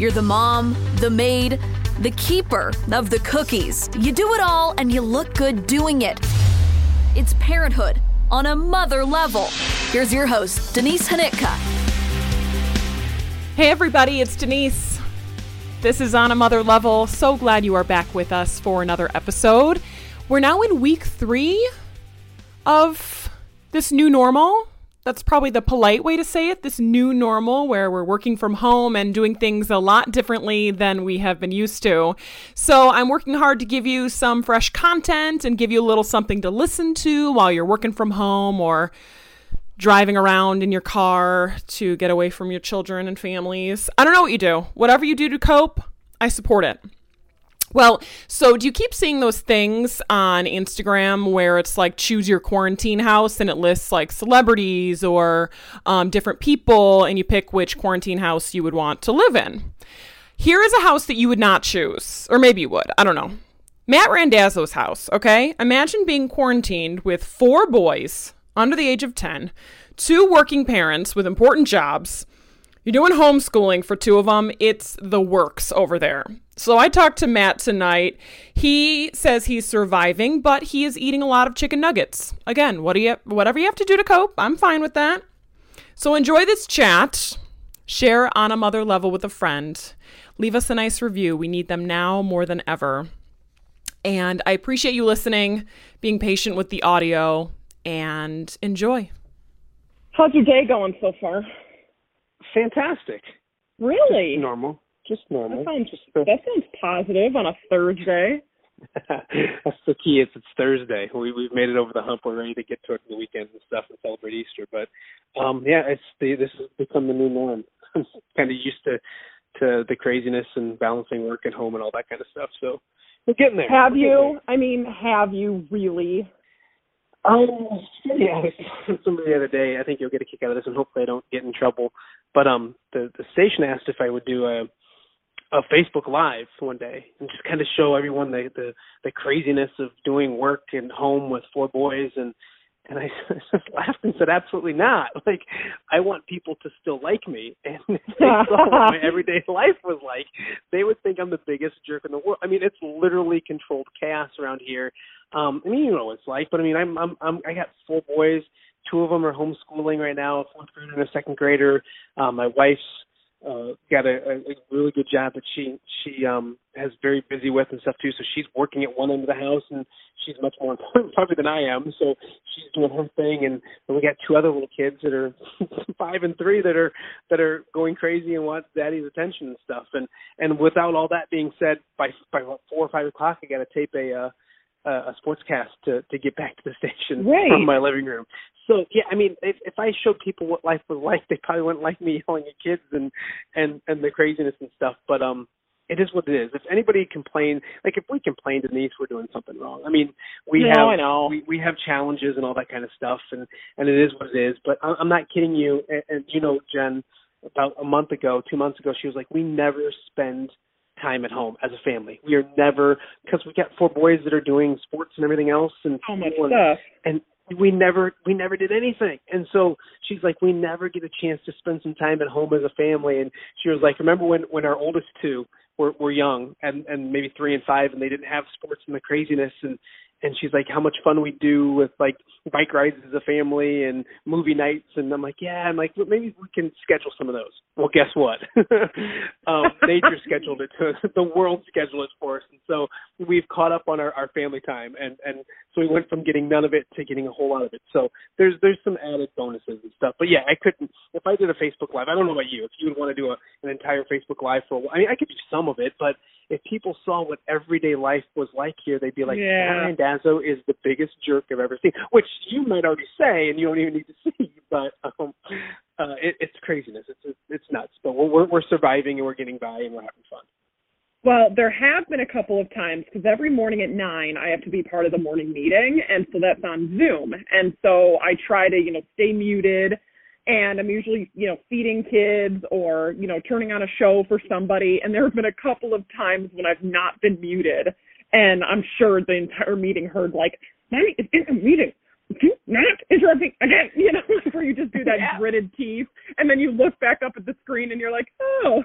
You're the mom, the maid, the keeper of the cookies. You do it all and you look good doing it. It's parenthood on a mother level. Here's your host, Denise Hnytka. Hey, everybody, it's Denise. This is On a Mother Level. So glad you are back with us for another episode. We're now in week three of this new normal that's probably the polite way to say it this new normal where we're working from home and doing things a lot differently than we have been used to. So I'm working hard to give you some fresh content and give you a little something to listen to while you're working from home or driving around in your car to get away from your children and families. I don't know what you do. Whatever you do to cope, I support it. Well, so do you keep seeing those things on Instagram where it's like choose your quarantine house and it lists like celebrities or um, different people and you pick which quarantine house you would want to live in? Here is a house that you would not choose, or maybe you would. I don't know. Matt Randazzo's house, okay? Imagine being quarantined with four boys under the age of 10, two working parents with important jobs. You're doing homeschooling for two of them. It's the works over there. So I talked to Matt tonight. He says he's surviving, but he is eating a lot of chicken nuggets. Again, what do you whatever you have to do to cope, I'm fine with that. So enjoy this chat. Share on a mother level with a friend. Leave us a nice review. We need them now more than ever. And I appreciate you listening, being patient with the audio, and enjoy. How's your day going so far? Fantastic. Really? Just normal. Just normal. That sounds, just that sounds positive on a Thursday. That's the key. It's it's Thursday. We we've made it over the hump. We're ready to get to it for the weekend and stuff and celebrate Easter. But um yeah, it's the this has become the new norm. I'm kind of used to to the craziness and balancing work at home and all that kind of stuff. So we're getting there. Have we're you? I mean, have you really? Um, yeah, I was talking to somebody the other day. I think you'll get a kick out of this, and hopefully I don't get in trouble. But um, the the station asked if I would do a a Facebook Live one day and just kind of show everyone the the, the craziness of doing work and home with four boys and and I just laughed and said, absolutely not. Like, I want people to still like me. And if they saw what my everyday life was like, they would think I'm the biggest jerk in the world. I mean, it's literally controlled chaos around here. Um, I mean, you know what it's like, but I mean, I'm, I'm, I'm I got four boys. Two of them are homeschooling right now, a fourth grader and a second grader. Um, my wife's uh got a, a, a really good job that she she um has very busy with and stuff too. So she's working at one end of the house and she's much more important probably than I am. So she's doing her thing and, and we got two other little kids that are five and three that are that are going crazy and want daddy's attention and stuff. And and without all that being said, by by four or five o'clock I gotta tape a uh a sportscast to to get back to the station right. from my living room. So yeah, I mean, if if I showed people what life was like, they probably wouldn't like me yelling at kids and and and the craziness and stuff. But um, it is what it is. If anybody complain, like if we complain to Denise, we're doing something wrong. I mean, we No, have I know. we we have challenges and all that kind of stuff, and and it is what it is. But I'm I'm not kidding you. And, and you know, Jen, about a month ago, two months ago, she was like, we never spend time at home as a family. We are never because we got four boys that are doing sports and everything else, and So much and, stuff. and we never we never did anything and so she's like we never get a chance to spend some time at home as a family and she was like remember when when our oldest two were were young and and maybe three and five and they didn't have sports and the craziness and and she's like how much fun we do with like bike rides as a family and movie nights. And I'm like yeah. I'm like well, maybe we can schedule some of those. Well guess what? Um nature scheduled it. To the world scheduled it for us. And so we've caught up on our, our family time and and so we went from getting none of it to getting a whole lot of it. So there's there's some added bonuses and stuff. But yeah I couldn't if I did a Facebook live I don't know about you if you would want to do a, an entire Facebook live for a while I mean I could do some of it but if people saw what everyday life was like here they'd be like Yeah. Randazzo is the biggest jerk I've ever seen which you might already say and you don't even need to see but um, uh, it, it's craziness. It's it's nuts, but we're we're we're surviving and we're getting by and we're having fun. Well, there have been a couple of times because every morning at nine I have to be part of the morning meeting, and so that's on Zoom. And so I try to, you know, stay muted, and I'm usually, you know, feeding kids or, you know, turning on a show for somebody. And there have been a couple of times when I've not been muted, and I'm sure the entire meeting heard like, "Mommy, it's in a meeting." Not interrupting again, you know, where you just do that Yeah. gritted teeth, and then you look back up at the screen and you're like, "Oh,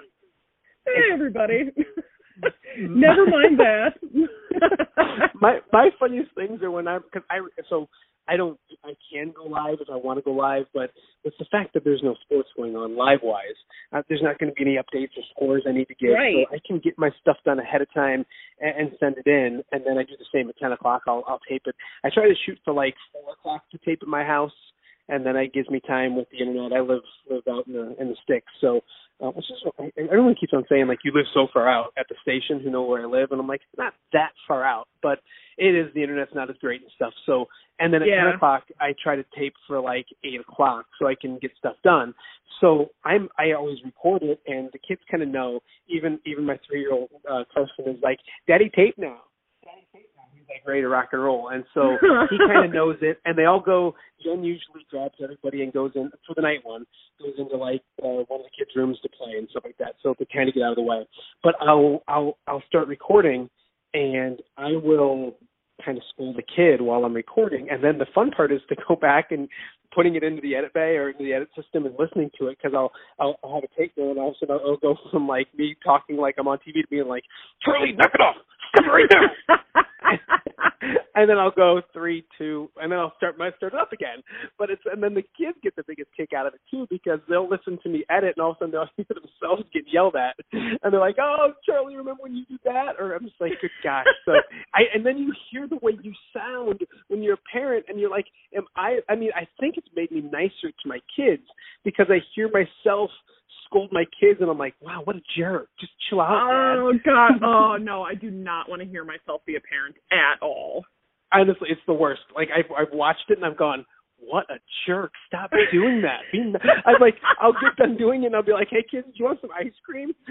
hey everybody." Never mind that. my my funniest things are when I'm because I so I don't I can go live if I want to go live, but with the fact that there's no sports going on live wise, uh, there's not going to be any updates or scores I need to get. Right. So I can get my stuff done ahead of time and, and send it in, and then I do the same at ten o'clock. I'll I'll tape it. I try to shoot for like four o'clock to tape at my house. And then it gives me time with the internet. I live live out in the in the sticks, so uh, which is I, everyone keeps on saying like you live so far out at the station who know where I live, and I'm like not that far out, but it is the internet's not as great and stuff. So and then at Yeah. ten o'clock I try to tape for like eight o'clock so I can get stuff done. So I'm I always record it, and the kids kind of know. Even even my three year old uh, Carson is like, "Daddy, tape now." Daddy, tape now. He's like ready to rock and roll, and so he kind of knows it. And they all go. Jen usually grabs everybody and goes in for the night one, goes into like uh, one of the kids' rooms to play and stuff like that, so to kind of get out of the way. But I'll I'll I'll start recording, and I will kind of scold the kid while I'm recording, and then the fun part is to go back and putting it into the edit bay or into the edit system and listening to it because I'll, I'll I'll have a take there and all of a sudden I'll, I'll go from like me talking like I'm on TV to being like Charlie, knock it off, stop right now. and then I'll go three, two, and then I'll start my start it up again. But it's and then the kids get the biggest kick out of it too because they'll listen to me edit and all of a sudden they'll hear themselves get yelled at and they're like, "Oh, Charlie, remember when you did that?" Or I'm just like, "Good gosh!" So I and then you hear the way you sound when you're a parent and you're like, "Am I?" I mean, I think it's made me nicer to my kids because I hear myself scold my kids and I'm like, "Wow, what a jerk! Just chill out, Dad." oh God! Oh no, I do not want to hear myself be a parent at all. honestly, it's the worst. Like I've I've watched it and I've gone, what a jerk! Stop doing that. Be, n- I'm like, I'll get done doing it and I'll be like, hey kids, do you want some ice cream?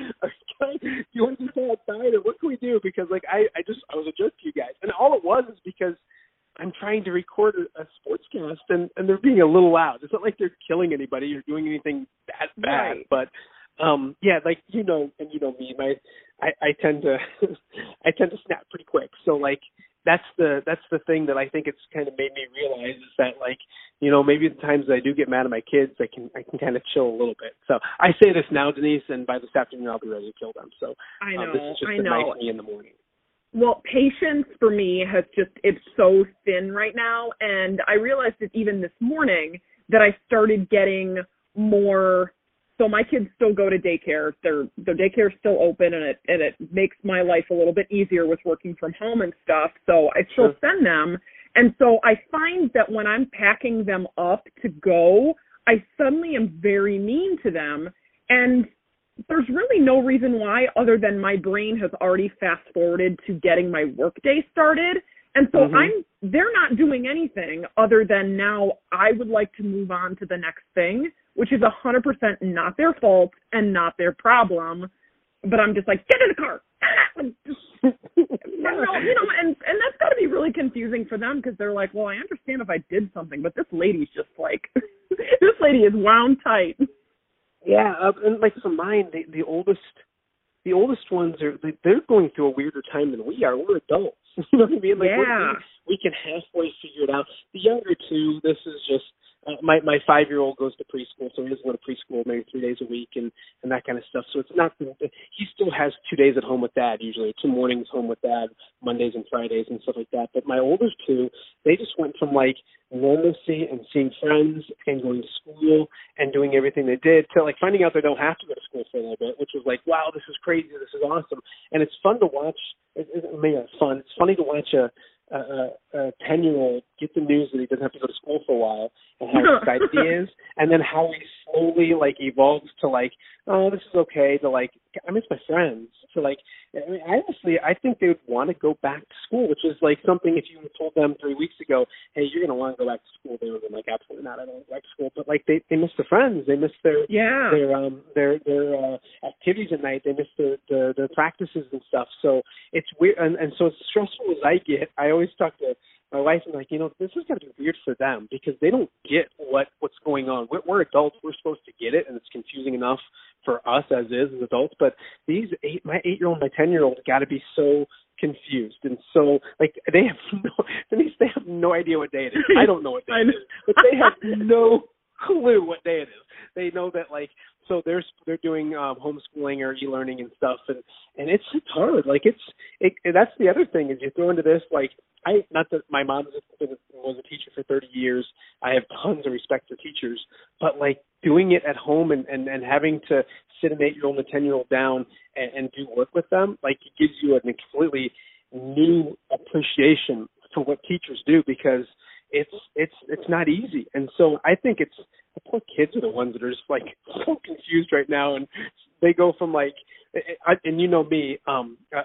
Do you want to go outside or what can we do? Because like I I just I was a jerk to you guys, and all it was is because I'm trying to record a, a sportscast and and they're being a little loud. It's not like they're killing anybody or doing anything that bad, Right. but um yeah like you know and you know me my i i tend to i tend to snap pretty quick so like that's the that's the thing that i think it's kind of made me realize is that like you know maybe the times that i do get mad at my kids i can i can kind of chill a little bit so i say this now denise and by this afternoon i'll be ready to kill them so I um, know. this is just I know. nice me in the morning Well, patience for me has just it's so thin right now and I realized it even this morning that I started getting more so my kids still go to daycare. Their their daycare is still open and it and it makes my life a little bit easier with working from home and stuff. So I still Sure. send them. And so I find that when I'm packing them up to go, I suddenly am very mean to them and there's really no reason why other than my brain has already fast forwarded to getting my workday started. And so Mhm. I'm they're not doing anything other than now I would like to move on to the next thing, which is a hundred percent not their fault and not their problem. But I'm just like, get in the car. I'm just, you know, you know, and and that's got to be really confusing for them because they're like, well, I understand if I did something, but this lady's just like, this lady is wound tight. Yeah, uh, and like for mine, the, the oldest, the oldest ones are they, they're going through a weirder time than we are. We're adults, you know what I mean? Like Yeah. we, we can halfway figure it out. The younger two, this is just uh, my my five year old goes to preschool, so he doesn't go to preschool maybe three days a week and and that kind of stuff. So it's not he still has two days at home with dad usually, two mornings home with dad, Mondays and Fridays and stuff like that. But my oldest two, they just went from like normalcy and seeing friends and going to school and doing everything they did to like finding out they don't have to go to school for a little bit, which was like, wow, this is crazy, this is awesome, and it's fun to watch. It, it, maybe it's fun. It's funny to watch a a ten year old get the news that he doesn't have to go to school for a while and how excited he is, and then how he slowly like evolves to like, oh, this is okay, to like, I miss my friends, So like, I mean, honestly, I think they would want to go back to school, which is like something if you told them three weeks ago, hey, you're going to want to go back to school, they would have been like, absolutely not, I don't want to go back to school. But like they they miss their friends, they miss their yeah their um their their uh, activities at night, they miss their, their their practices and stuff. So it's weird, and and so as stressful as I get, I always talk to my wife and like, you know, this is going to be weird for them because they don't get what what's going on. We're, we're adults; we're supposed to get it, and it's confusing enough for us as is as adults. But these eight, my eight year old, my ten year old, got to be so confused and so like they have no Denise, they have no idea what day it is. I don't know what day it is, but they have no clue what day it is. They know that like so they're they're doing um homeschooling or e-learning and stuff and and it's it's hard like it's it that's the other thing is you throw into this like i not that my mom was a teacher for 30 years. I have tons of respect for teachers but like doing it at home and and and having to sit an 8 year old and a 10 year old down and, and do work with them like it gives you a completely new appreciation for what teachers do because it's it's it's not easy. And so i think it's the poor kids are the ones that are just like so confused right now, and they go from like, and you know me, um, uh,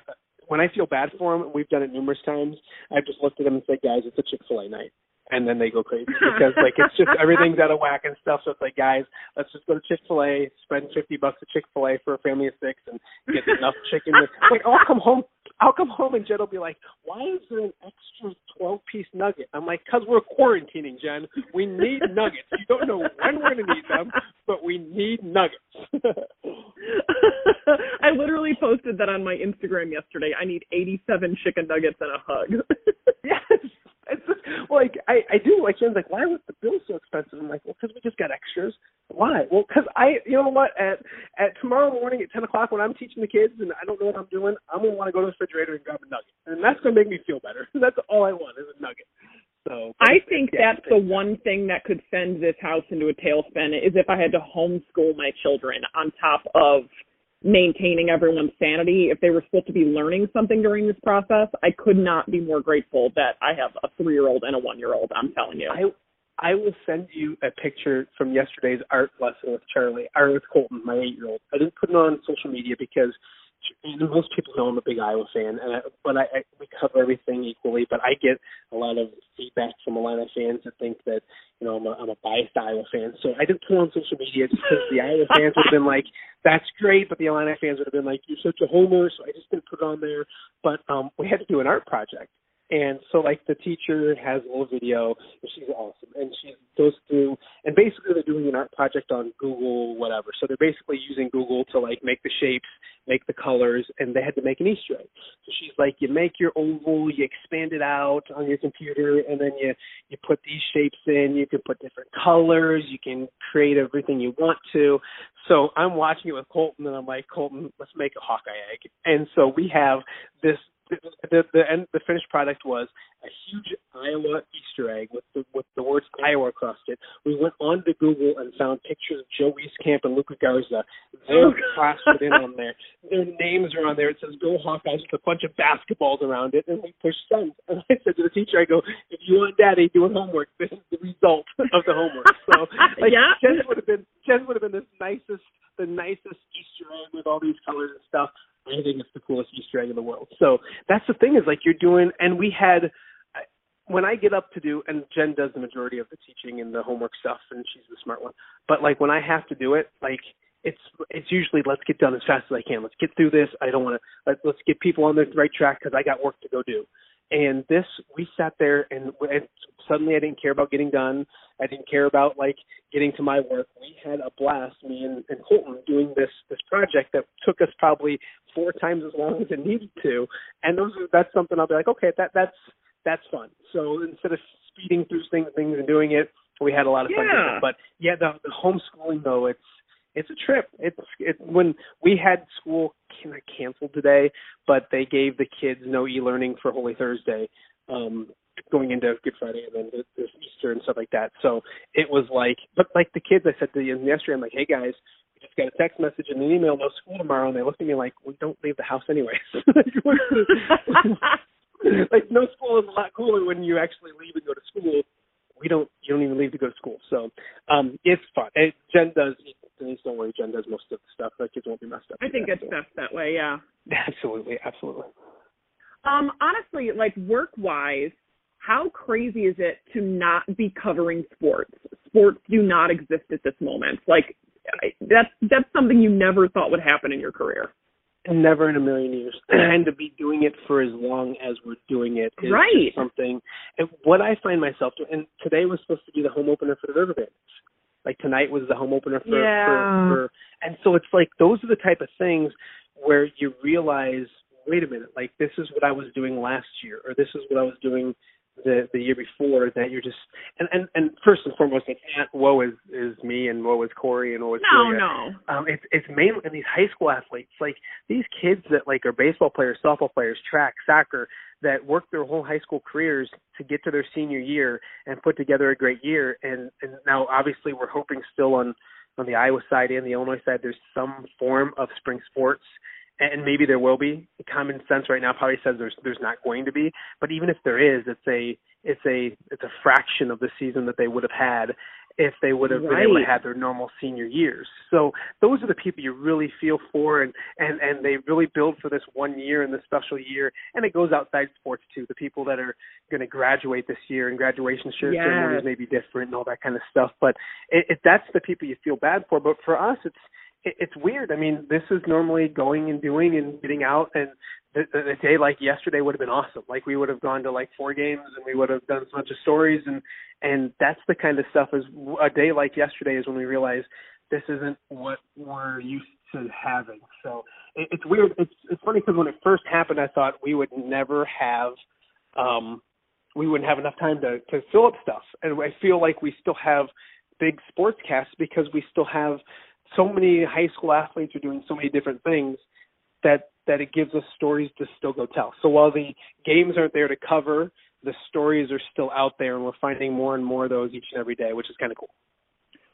when I feel bad for them, and we've done it numerous times. I've just looked at them and said, guys, it's a Chick Fil A night. And then they go crazy because like it's just everything's out of whack and stuff. So it's like, guys, let's just go to Chick Fil A, spend fifty bucks at Chick Fil A for a family of six, and get enough chicken. To, like, I'll come home I'll come home and Jen will be like, "Why is there an extra twelve piece nugget?" I'm like, "Cause we're quarantining, Jen. We need nuggets. You don't know when we're gonna need them, but we need nuggets." I literally posted that on my Instagram yesterday. I need 87 chicken nuggets and a hug. yes, it's just, like I I do like Jen's like, "Why was the bill so expensive?" I'm like, "Well, because we just got extras." Why? Well, because I, you know what? At at tomorrow morning at ten o'clock when I'm teaching the kids and I don't know what I'm doing, I'm gonna want to go to the refrigerator and grab a nugget, and that's gonna make me feel better. that's all I want is a nugget. So I think that's the one thing that could send this house into a tailspin is if I had to homeschool my children on top of maintaining everyone's sanity. If they were supposed to be learning something during this process, I could not be more grateful that I have a three year old and a one year old. I'm telling you. I I will send you a picture from yesterday's art lesson with Charlie, or with Colton, my eight-year-old. I didn't put it on social media because most people know I'm a big Iowa fan, and I, but I, I we cover everything equally. But I get a lot of feedback from Illini fans that think that you know I'm a, I'm a biased Iowa fan. So I didn't put on social media because the Iowa fans would have been like, "That's great," but the Illini fans would have been like, "You're such a homer." So I just didn't put it on there. But um we had to do an art project, and so like the teacher has a little video and she's awesome and she goes through and basically they're doing an art project on Google whatever. So they're basically using Google to like make the shapes, make the colors and they had to make an Easter egg. So she's like you make your oval, you expand it out on your computer and then you you put these shapes in, you can put different colors, you can create everything you want to. So I'm watching it with Colton and I'm like, Colton, let's make a Hawkeye egg. And so we have this the the end the finished product was a huge Iowa Easter egg with the with the words Iowa across it. We went on to Google and found pictures of Joe Wieskamp and Luka Garza. They're plastered oh, in on there. Their names are on there. It says Go Hawkeyes with a bunch of basketballs around it, and we pushed send. And I said to the teacher, I go, if you want Daddy doing homework, this is the result of the homework. So like yeah. Jen would have been Jen would have been the nicest the nicest Easter egg with all these colors and stuff. I think it's the coolest Easter egg in the world. So that's the thing is like you're doing, and we had when I get up to do, and Jen does the majority of the teaching and the homework stuff, and she's the smart one. But like when I have to do it, like it's it's usually let's get done as fast as I can. Let's get through this. I don't want to. Let, let's get people on the right track because I got work to go do. And this, we sat there and, and suddenly I didn't care about getting done. I didn't care about like getting to my work. We had a blast, me and, and Colton, doing this this project that took us probably four times as long as it needed to. And those that's something I'll be like, okay, that that's that's fun. So instead of speeding through things, things and doing it, we had a lot of fun. Yeah. But yeah, the, the homeschooling though, it's it's a trip. It's it when we had school not canceled today, but they gave the kids no e-learning for Holy Thursday, um, going into Good Friday and then this Easter and stuff like that. So it was like, but like the kids, I said to them yesterday, I'm like, hey guys, we just got a text message and an email, no school tomorrow, and they looked at me like, we don't leave the house anyways. like no school is a lot cooler when you actually leave and go to school. We don't. You don't even leave to go to school. So um it's fun. And Jen does. Denise, don't worry. Jen does most of the stuff. The kids won't be messed up. I think it's best that way. Yeah. Absolutely, absolutely. Um, honestly, like work wise, how crazy is it to not be covering sports? Sports do not exist at this moment. Like I- that's that's something you never thought would happen in your career. Never in a million years. and to be doing it for as long as we're doing it is Right. something. And what I find myself doing, and today was supposed to be the home opener for the River Bandits. Like tonight was the home opener for, Yeah. for, for, and so it's like those are the type of things where you realize, wait a minute, like this is what I was doing last year, or this is what I was doing the the year before. That you're just, and and and first and foremost, not woe is is me and woe is Corey and woe is No, Julia no. um, it's it's mainly and these high school athletes, like these kids that like are baseball players, softball players, track, soccer, that work their whole high school careers to get to their senior year and put together a great year. And and now obviously we're hoping still on on the Iowa side and the Illinois side, there's some form of spring sports. And maybe there will be. Common sense right now probably says there's there's not going to be. But even if there is, it's a it's a it's a fraction of the season that they would have had if they would have been able to have their normal senior years. So those are the people you really feel for and, and, and they really build for this one year and this special year. And it goes outside sports too. The people that are going to graduate this year and graduation cer- Yes. ceremonies may be different and all that kind of stuff. But it, it, that's the people you feel bad for. But for us, it's, it, it's weird. I mean, this is normally going and doing and getting out and the, the, day like yesterday would have been awesome. Like we would have gone to like four games and we would have done a bunch of stories and and that's the kind of stuff is a day like yesterday is when we realize this isn't what we're used to having. So it, it's weird. It's it's funny because when it first happened, I thought we would never have um we wouldn't have enough time to to fill up stuff, and I feel like we still have big sports casts because we still have so many high school athletes are doing so many different things that that it gives us stories to still go tell. So while the games aren't there to cover, the stories are still out there, and we're finding more and more of those each and every day, which is kind of cool.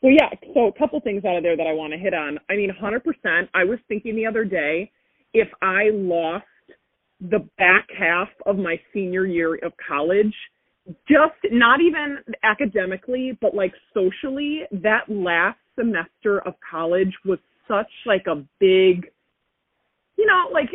Well, yeah. So a couple things out of there that I want to hit on. I mean, 100%. I was thinking the other day, if I lost the back half of my senior year of college, just not even academically, but like socially, that last semester of college was such like a big, you know, like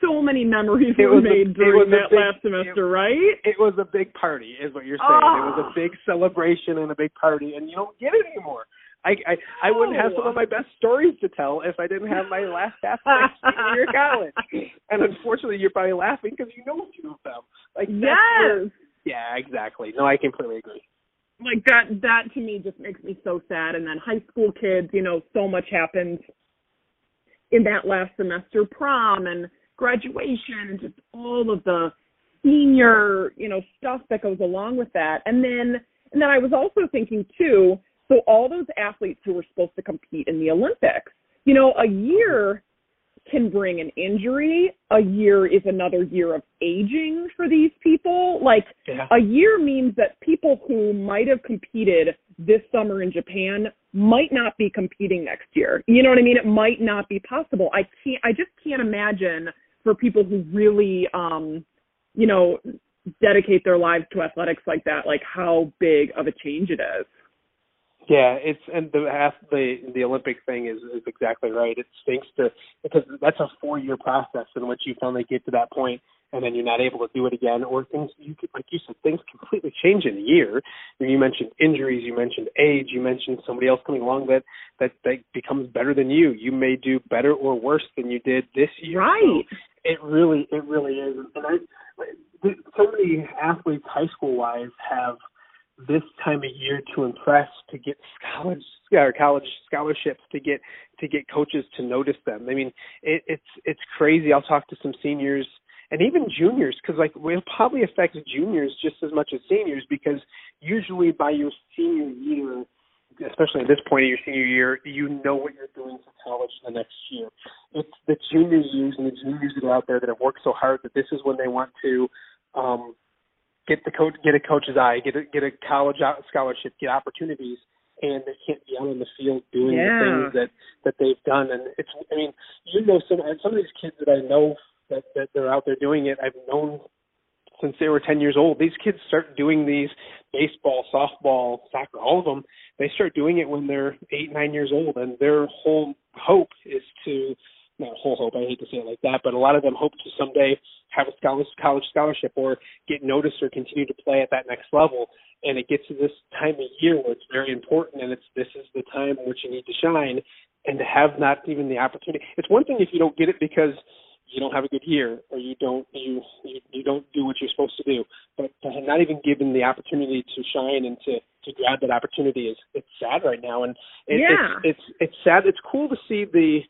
so many memories It were was a- made during that big- last semester, right? It was a big party, is what you're saying. It was Ah. a big celebration and a big party, and you don't get it anymore. I I, I wouldn't have some of my best stories to tell if I didn't have my last half of my senior year college. And unfortunately, you're probably laughing because you know a few of them. Like that's where- Yes. yeah, exactly. No, I completely agree. Like that that to me just makes me so sad. And then high school kids you know so much happens in that last semester prom and graduation and just all of the senior you know stuff that goes along with that. And then and then i was also thinking too so all those athletes who were supposed to compete in the olympics you know a year can bring an injury a year is another year of aging for these people like Yeah. a year means that people who might have competed this summer in Japan might not be competing next year. You know what I mean? It might not be possible. I can't I just can't imagine for people who really um you know dedicate their lives to athletics like that like how big of a change it is. Yeah, it's and the half the the Olympic thing is is exactly right. It stinks to because that's a four year process in which you finally get to that point and then you're not able to do it again or things you could like you said things completely change in a year. You mentioned injuries, you mentioned age, you mentioned somebody else coming along that that that becomes better than you. You may do better or worse than you did this year. Right. So it really it really is. And I so many athletes high school wise have this time of year to impress, to get college or college scholarships, to get to get coaches to notice them. I mean, it, it's it's crazy. I'll talk to some seniors and even juniors because like will probably affect juniors just as much as seniors because usually by your senior year, especially at this point of your senior year, you know what you're doing for college the next year. It's the junior years and the juniors that are out there that have worked so hard that this is when they want to um get the coach get a coach's eye, get a get a college scholarship, get opportunities, and they can't be out on the field doing Yeah. the things that that they've done. And it's I mean, you know some and some of these kids that I know that that they're out there doing it, I've known since they were 10 years old. These kids start doing these baseball, softball, soccer, all of them. They start doing it when they're eight, nine years old, and their whole hope is to not whole hope. I hate to say it like that, but a lot of them hope to someday have a college scholarship or get noticed or continue to play at that next level. And it gets to this time of year where it's very important, and it's this is the time in which you need to shine, and to have not even the opportunity. It's one thing if you don't get it because you don't have a good year or you don't you you, you don't do what you're supposed to do but not even given the opportunity to shine and to to grab that opportunity is it's sad right now and it, yeah. it's it's it's sad it's cool to see the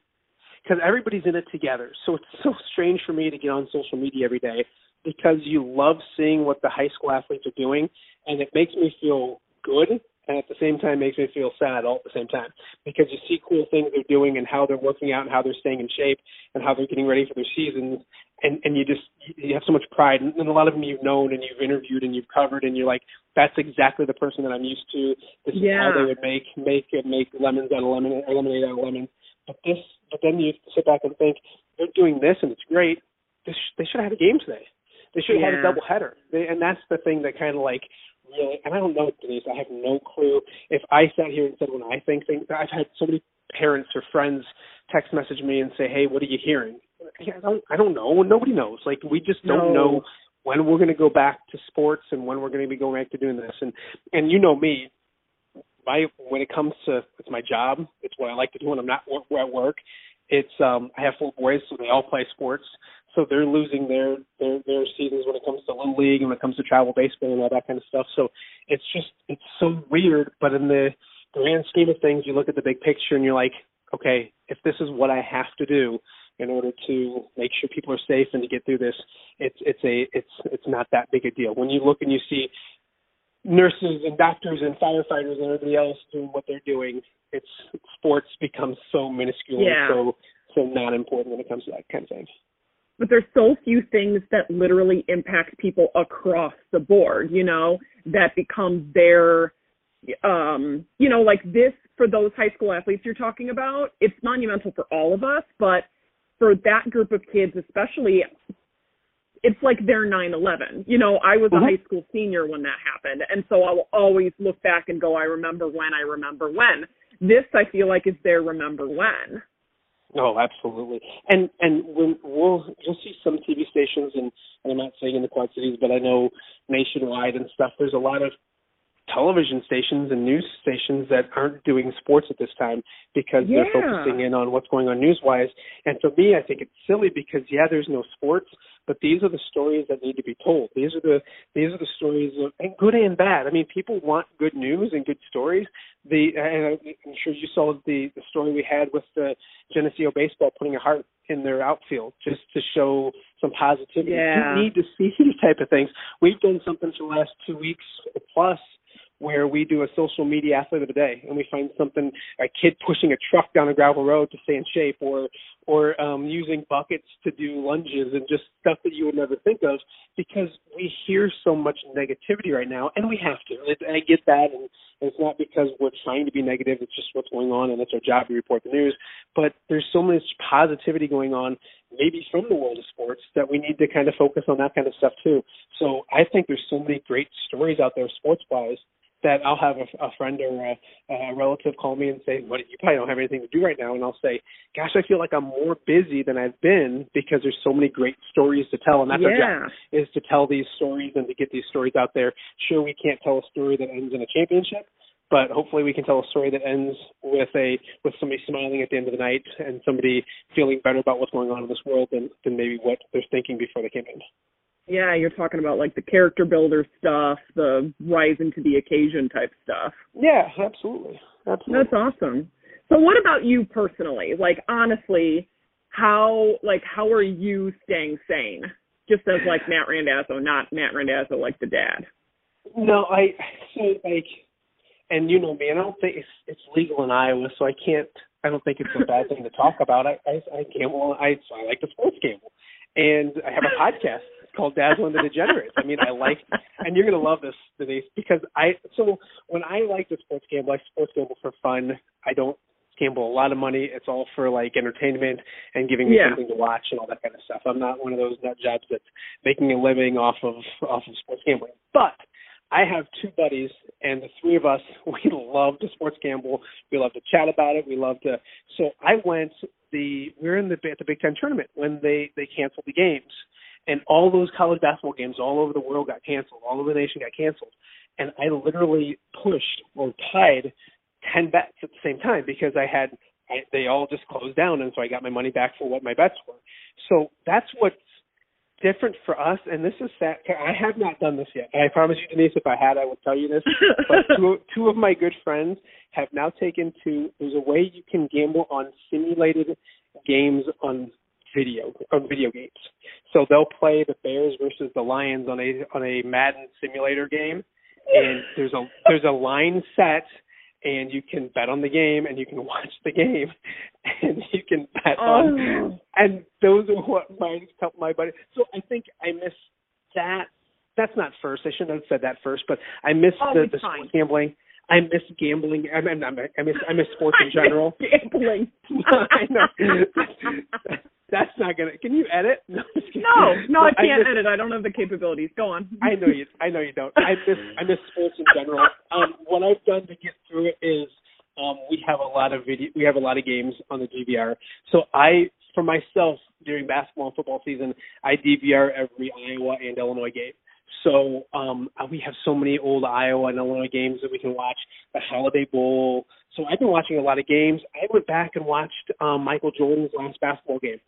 because everybody's in it together. So it's so strange for me to get on social media every day because you love seeing what the high school athletes are doing and it makes me feel good and at the same time makes me feel sad all at the same time because you see cool things they're doing and how they're working out and how they're staying in shape and how they're getting ready for their seasons and and you just you have so much pride and, and a lot of them you've known and you've interviewed and you've covered and you're like that's exactly the person that I'm used to. This is how they would make make make lemons out of lemon or lemonade out of lemon. But this but then you sit back and think they're doing this and it's great this, they should have had a game today they should have yeah. had a double header they, and that's the thing that kind of like really, and I don't know, what Denise, I have no clue. If I sat here and said when I think things, I've had so many parents or friends text message me and say, "Hey, what are you hearing?" I don't, I don't know. Nobody knows. Like we just don't No. know when we're going to go back to sports and when we're going to be going back to doing this. And and you know me, my when it comes to it's my job. It's what I like to do when I'm not wor- at work. It's um I have four boys, so they all play sports. So they're losing their their their seasons when it comes to little league and when it comes to travel baseball and all that kind of stuff. So it's just it's so weird. But in the grand scheme of things, you look at the big picture and you're like, okay, if this is what I have to do in order to make sure people are safe and to get through this, it's it's a it's it's not that big a deal. When you look and you see nurses and doctors and firefighters and everybody else doing what they're doing, it's sports becomes so minuscule Yeah. and so so not important when it comes to that kind of thing. but there's so few things that literally impact people across the board, you know, that becomes their um, you know, like this for those high school athletes you're talking about, it's monumental for all of us, but for that group of kids especially it's like their 9/11. You know, I was Mhm. a high school senior when that happened, and so I will always look back and go, I remember when, I remember when. This I feel like is their remember when. Oh, absolutely. And and when we'll you'll see some TV stations and, and I'm not saying in the Quad Cities, but I know nationwide and stuff. There's a lot of television stations and news stations that aren't doing sports at this time because they're focusing in on what's going on news wise. And for me, I think it's silly because yeah, there's no sports, but these are the stories that need to be told. These are the these are the stories of and good and bad. I mean, people want good news and good stories. The and I'm sure you saw the the story we had with the Geneseo baseball putting a heart in their outfield just to show some positivity. Yeah. You need to see these type of things. We've done something for the last two weeks plus where we do a social media athlete of the day and we find something a kid pushing a truck down a gravel road to stay in shape or or um using buckets to do lunges and just stuff that you would never think of because we hear so much negativity right now and we have to. It, i get that and it's not because we're trying to be negative it's just what's going on and it's our job to report the news. But there's so much positivity going on maybe from the world of sports that we need to kind of focus on that kind of stuff too. So i think there's so many great stories out there sports wise that I'll have a, a friend or a, a relative call me and say, "What you probably don't have anything to do right now," and I'll say, "Gosh, I feel like I'm more busy than I've been because there's so many great stories to tell, and that's our Yeah. job is to tell these stories and to get these stories out there. Sure, we can't tell a story that ends in a championship, but hopefully we can tell a story that ends with a with somebody smiling at the end of the night and somebody feeling better about what's going on in this world than than maybe what they're thinking before they came in." Yeah, you're talking about like the character builder stuff, the rising to the occasion type stuff. Yeah, absolutely, absolutely. That's awesome. So what about you personally? Like honestly, how like how are you staying sane? Just as like Matt Randazzo, not Matt Randazzo like the dad. No, I so like, and you know me, and I don't think it's it's legal in Iowa, so I can't. I don't think it's a bad thing to talk about. I I, I gamble. I so I like the sports gamble, and I have a podcast called Dazzle and the Degenerates. I mean, I like, and you're gonna love this, Denise, because I so when I like to sports gamble, I sports gamble for fun. I don't gamble a lot of money. It's all for like entertainment and giving me Yeah. something to watch and all that kind of stuff. I'm not one of those nut jobs that's making a living off of off of sports gambling. But I have two buddies, and the three of us we love to sports gamble. We love to chat about it. We love to. So I went the we we're in the at the Big Ten tournament when they they canceled the games, and all those college basketball games all over the world got canceled. All over the nation got canceled, and I literally pushed or tied ten bets at the same time because I had I, they all just closed down, and so I got my money back for what my bets were. So that's what's different for us, and this is sad. I have not done this yet. I promise you, Denise, if I had, I would tell you this. But two, two of my good friends have now taken to. There's a way you can gamble on simulated games on video on video games. So they'll play the Bears versus the Lions on a on a Madden simulator game, and there's a there's a line set and you can bet on the game and you can watch the game and you can bet on Oh. and those are what my couple my buddy. so I think I miss that that's not first. I shouldn't have said that first, but I miss Oh, the, the gambling. I miss gambling. I, mean, I miss I miss sports in general. Gambling. I know. That's not gonna. Can you edit? No, I'm just kidding. No, no, I can't miss- edit. I don't have the capabilities. Go on. I know you. I know you don't. I miss. I miss sports in general. Um, what I've done to get through it is um, we have a lot of video. We have a lot of games on the DVR. So I, for myself, during basketball and football season, I DVR every Iowa and Illinois game. So um, we have so many old Iowa and Illinois games that we can watch. The Holiday Bowl. So I've been watching a lot of games. I went back and watched um, Michael Jordan's last basketball game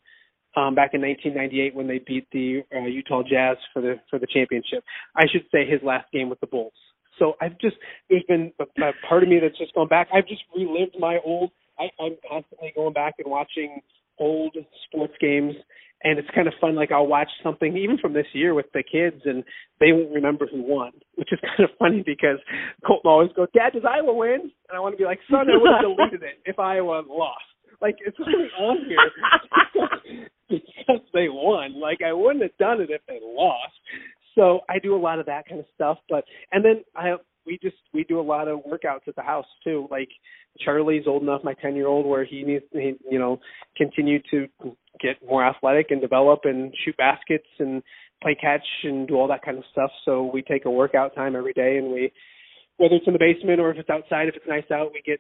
um, back in 1998 when they beat the uh, Utah Jazz for the for the championship. I should say his last game with the Bulls. So I've just there's been a, a part of me that's just gone back. I've just relived my old. I, I'm constantly going back and watching old sports games, and it's kind of fun. Like I'll watch something even from this year with the kids, and they won't remember who won, which is kind of funny because Colton always goes, "Dad, does Iowa win?" And I want to be like, "Son, I would have deleted it if Iowa lost." Like it's really on here because they won. Like I wouldn't have done it if they lost. So I do a lot of that kind of stuff. But and then I we just we do a lot of workouts at the house too. Like Charlie's old enough, my ten year old, where he needs to he, you know continue to get more athletic and develop and shoot baskets and play catch and do all that kind of stuff. So we take a workout time every day and we whether it's in the basement or if it's outside, if it's nice out, we get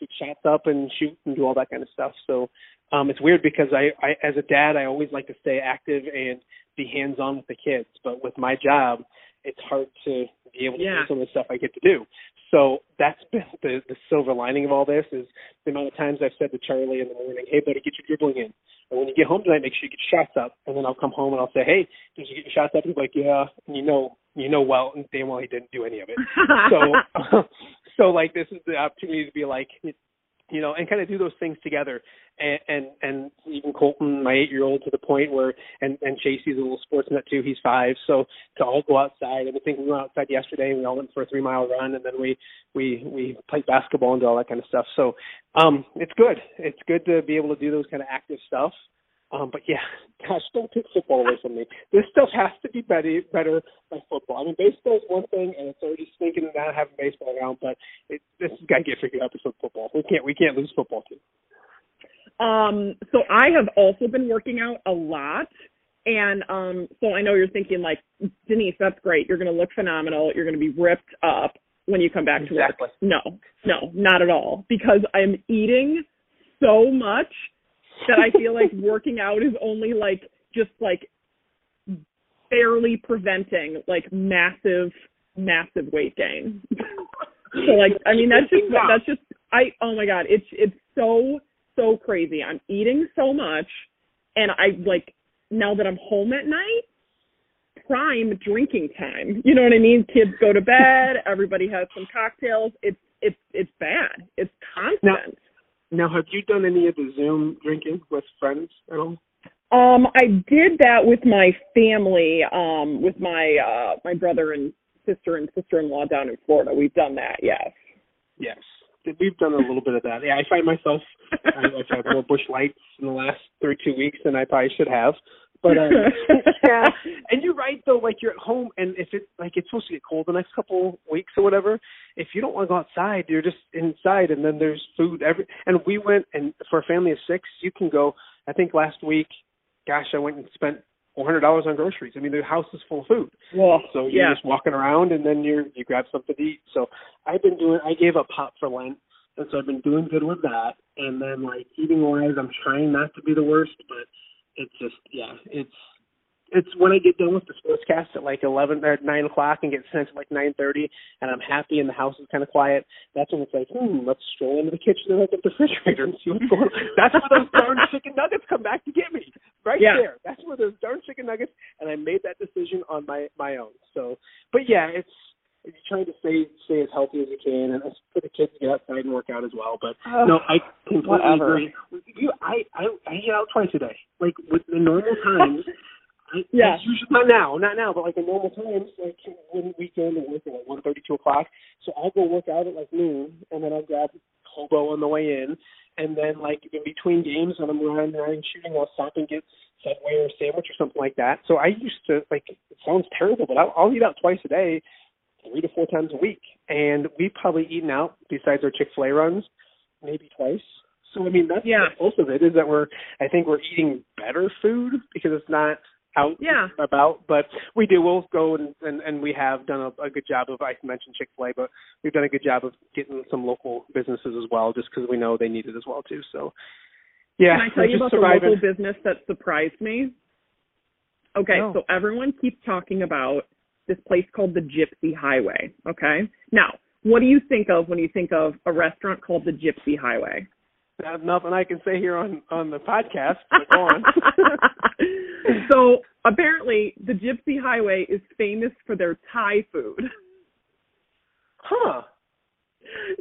get shots up and shoot and do all that kind of stuff. So um it's weird because I, I as a dad I always like to stay active and be hands on with the kids. But with my job it's hard to be able to Yeah. do some of the stuff I get to do. So that's been the the silver lining of all this is the amount of times I've said to Charlie in the morning, Hey buddy, get your dribbling in. And when you get home tonight, make sure you get your shots up. And then I'll come home and I'll say, Hey, did you get your shots up? He's like, Yeah and you know you know well and damn well he didn't do any of it so so like this is the opportunity to be like you know and kind of do those things together. And and, and even colton my eight year old to the point where and and chasey's a little sports nut too he's five so to all go outside and i think we went outside yesterday and we all went for a three mile run and then we we we played basketball and do all that kind of stuff. So um it's good. It's good to be able to do those kind of active stuff um, but yeah, gosh, don't take football away from me. This stuff has to be better, better than football. I mean, baseball is one thing, and it's already stinking not having baseball around. But it, this has got to get figured out for football. We can't, we can't lose football too. Um, so I have also been working out a lot. And um, so I know you're thinking like, Denise, that's great. You're going to look phenomenal. You're going to be ripped up when you come back to Exactly. work. No, no, not at all. Because I'm eating so much that I feel like working out is only like just like barely preventing like massive, massive weight gain. so like, I mean, that's just that's just I. Oh my god, it's it's so so crazy. I'm eating so much, and I like now that I'm home at night. Prime drinking time. You know what I mean? Kids go to bed. Everybody has some cocktails. It's it's it's bad. It's constant. Now, have you done any of the Zoom drinking with friends at all? Um, I did that with my family, um, with my uh my brother and sister and sister in law down in Florida. We've done that, yes. Yes, we've done a little bit of that. Yeah, I find myself I- I've had more Busch Lights in the last three two weeks than I probably should have, but uh, yeah, and you're right though. Like you're at home, and if it like it's supposed to get cold the next couple weeks or whatever, if you don't want to go outside, you're just inside, and then there's food every. And we went, and for a family of six, you can go. I think last week, gosh, I went and spent four hundred dollars on groceries. I mean, the house is full of food. Well, So you're yeah. just walking around, and then you're you grab something to eat. So I've been doing. I gave up pop for Lent, and so I've been doing good with that. And then like eating wise, I'm trying not to be the worst, but it's just yeah, it's it's when I get done with the sportscast at like eleven or nine o'clock and get sent at like nine thirty, and I'm happy and the house is kind of quiet. That's when it's like, hmm, let's stroll into the kitchen and look at the refrigerator and see what's going on. That's where those darn chicken nuggets come back to get me, right Yeah. there. That's where those darn chicken nuggets, and I made that decision on my my own. So, but yeah, it's you're trying to stay stay as healthy as you can, and it's for the kids to get outside and work out as well. But Ugh, no, I completely whatever. agree. You, I I I eat out twice a day. Like with the normal times. I, Yeah. It's usually not now, not now, but like in normal times, like when weekend and work at one thirty, two o'clock. So I'll go work out at like noon, and then I'll grab hobo on the way in, and then like in between games when I'm running, running, shooting, I'll stop and get Subway or a sandwich or something like that. So I used to like it sounds terrible, but I'll, I'll eat out twice a day, three to four times a week, and we've probably eaten out besides our Chick Fil A runs, maybe twice. So I mean that's Yeah. most of it is that we're I think we're eating better food because it's not out Yeah. about, but we do. We'll go and and, and we have done a, a good job of. I mentioned Chick Fil A, but we've done a good job of getting some local businesses as well, just because we know they need it as well too. So, yeah, Can I tell you about surviving. the local business that surprised me? Okay, No. so everyone keeps talking about this place called the Gypsy Highway. Okay, now what do you think of when you think of a restaurant called the Gypsy Highway? There's nothing I can say here on on the podcast. But go on. so apparently, the Gypsy Highway is famous for their Thai food. huh?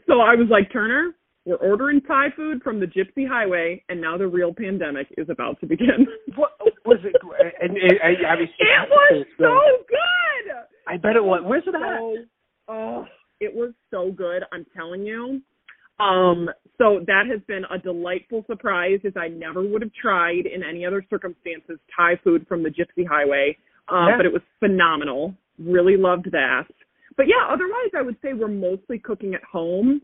So I was like, Turner, we're ordering Thai food from the Gypsy Highway, and now the real pandemic is about to begin. What was it? And, and, and obviously, It was so good. I bet it was. Where's it at? so oh it was so good i'm telling you um so that has been a delightful surprise as i never would have tried in any other circumstances thai food from the gypsy highway um Yeah. but it was phenomenal really loved that but yeah otherwise i would say we're mostly cooking at home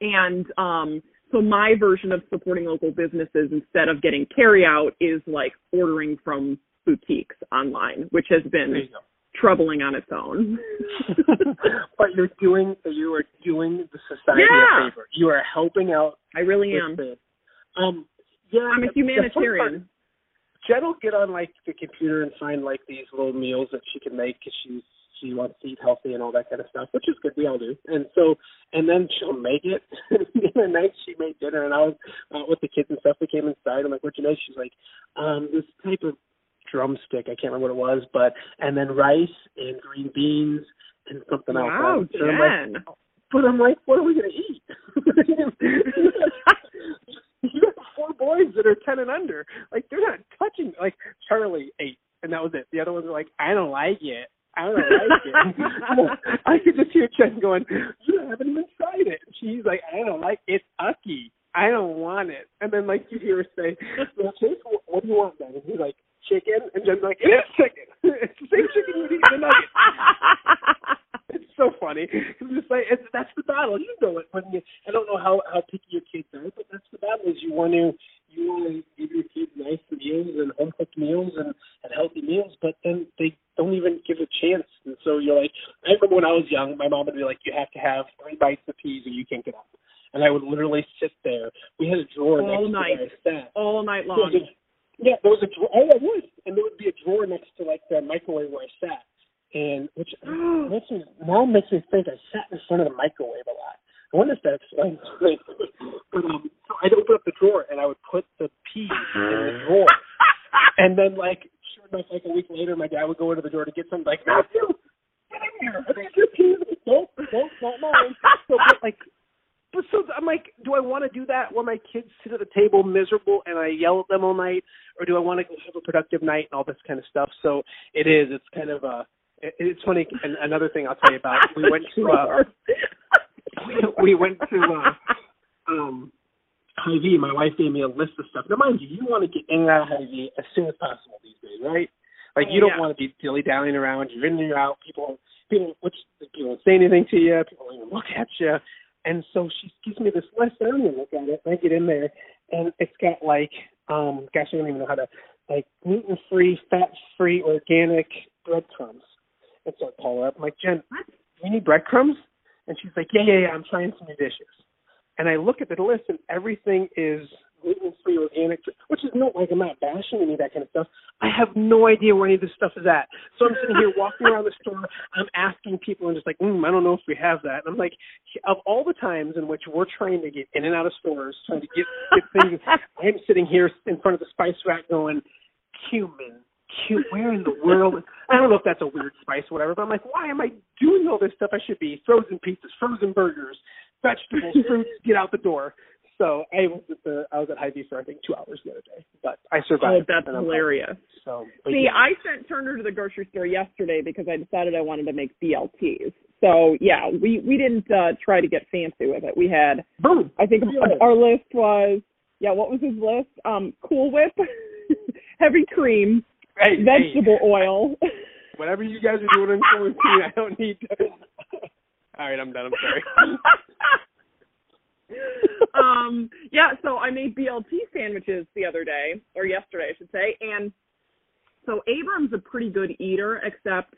and um so my version of supporting local businesses instead of getting carry out is like ordering from boutiques online which has been There you go. troubling on its own. but you're doing you are doing the society Yeah. a favor. You are helping out. I really am. this. Um, yeah, I'm a the- the fun part- humanitarian. Jen will get on like the computer and find like these little meals that she can make because she's she wants to eat healthy and all that kind of stuff, which is good. We all do. And so, and then she'll make it. the other night she made dinner, and I was out with the kids and stuff. We came inside. I'm like, "What'd you make?" She's like, um, "This type of drumstick. I can't remember what it was, but and then rice and green beans and something else." Wow, I'm like, Jen. but I'm like, what are we gonna eat? you have four boys that are ten and under. Like they're not touching. Like Charlie ate, and that was it. The other ones are like, I don't like it. I don't like it. I could just hear Jen going, "You haven't even tried it." She's like, "I don't like it. It's ucky. I don't want it." And then like you hear her say, well, Chase, what- "What do you want then?" And he's like, "Chicken." And Jen's like, "It is chicken. it's the same chicken you eat in the nugget." it's so funny. It's just like it's, that's the battle. You know it when you. I don't know how how picky your kids are, but that's the battle. Is you want to you want to give your kids nice meals and home cooked meals and and healthy meals, but then they don't even give a chance. And so you're like, I remember when I was young, my mom would be like, you have to have three bites of peas or you can't get up. And I would literally sit there. We had a drawer All next night. to where I sat. All night long. there- Yeah, there was a drawer. Oh, I would, and there would be a drawer next to like the microwave where I sat, and which makes me now makes me think I sat in front of the microwave a lot. I wonder if that explains. it. but um, so I'd open up the drawer and I would put the peas in the drawer, and then like sure enough, like a week later, my dad would go into the door to get something. Like Matthew, get in here. These your peas? Nope, nope, not mine. So but like but so I'm like, do I want to do that when my kids sit at the table miserable and I yell at them all night, or do I want to go have a productive night and all this kind of stuff? So it is. It's kind of a. it- It's funny. And another thing I'll tell you about. We went to. Uh, we, we went to. Uh, um, Hy-Vee, my wife gave me a list of stuff. Now, mind you, you want to get in and out of Hy-Vee as soon as possible these days, right? Like Oh, you don't yeah. want to be dilly dallying around. You're in and you're out. People, people, which people don't say anything to you. People don't even look at you. And so she gives me this list. and I don't even look at it. And I get in there, and it's got like, um, gosh, I don't even know how to, like gluten free, fat free, organic breadcrumbs. And so I call her up. I'm like, Jen, do you need breadcrumbs? And she's like, Yeah, yeah, yeah. I'm trying some new dishes. And I look at the list, and everything is gluten free, organic, which is not like I'm not bashing any of that kind of stuff. I have no idea where any of this stuff is at. So I'm sitting here walking around the store. I'm asking people, and just like, mm, I don't know if we have that. And I'm like, of all the times in which we're trying to get in and out of stores, trying to get, get things, I'm sitting here in front of the spice rack going, cumin. cu- Where in the world? I don't know if that's a weird spice or whatever, but I'm like, why am I doing all this stuff? I should be frozen pizzas, frozen burgers, vegetables, fruits. Get out the door. So I was at the I was at Hy-Vee for I think two hours the other day, but I Oh, survived. that's and I'm hilarious. So See, yeah. I sent Turner to the grocery store yesterday because I decided I wanted to make BLTs. So yeah, we we didn't uh, try to get fancy with it. We had, boom. I think Yeah. our list was, yeah, what was his list? Um, Cool Whip, heavy cream, Hey, vegetable oil. whatever you guys are doing in quarantine, I don't need to. All right, I'm done. I'm sorry. um, yeah, so I made BLT sandwiches the other day, or yesterday, I should say, and so Abram's a pretty good eater, except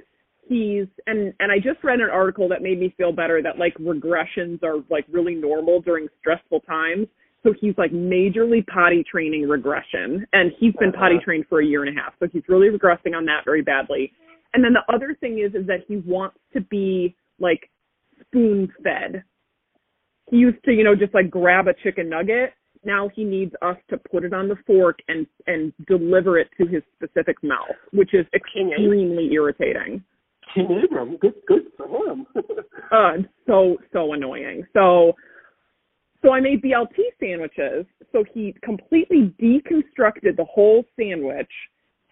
he's and and I just read an article that made me feel better that like regressions are like really normal during stressful times. So he's like majorly potty training regression, and he's been potty Uh-huh. trained for a year and a half. So he's really regressing on that very badly. And then the other thing is is that he wants to be like spoon fed. He used to, you know, just like grab a chicken nugget. Now he needs us to put it on the fork and and deliver it to his specific mouth, which is extremely irritating. King Abram, good, good for him. Uh, so so annoying. So so I made BLT sandwiches. So he completely deconstructed the whole sandwich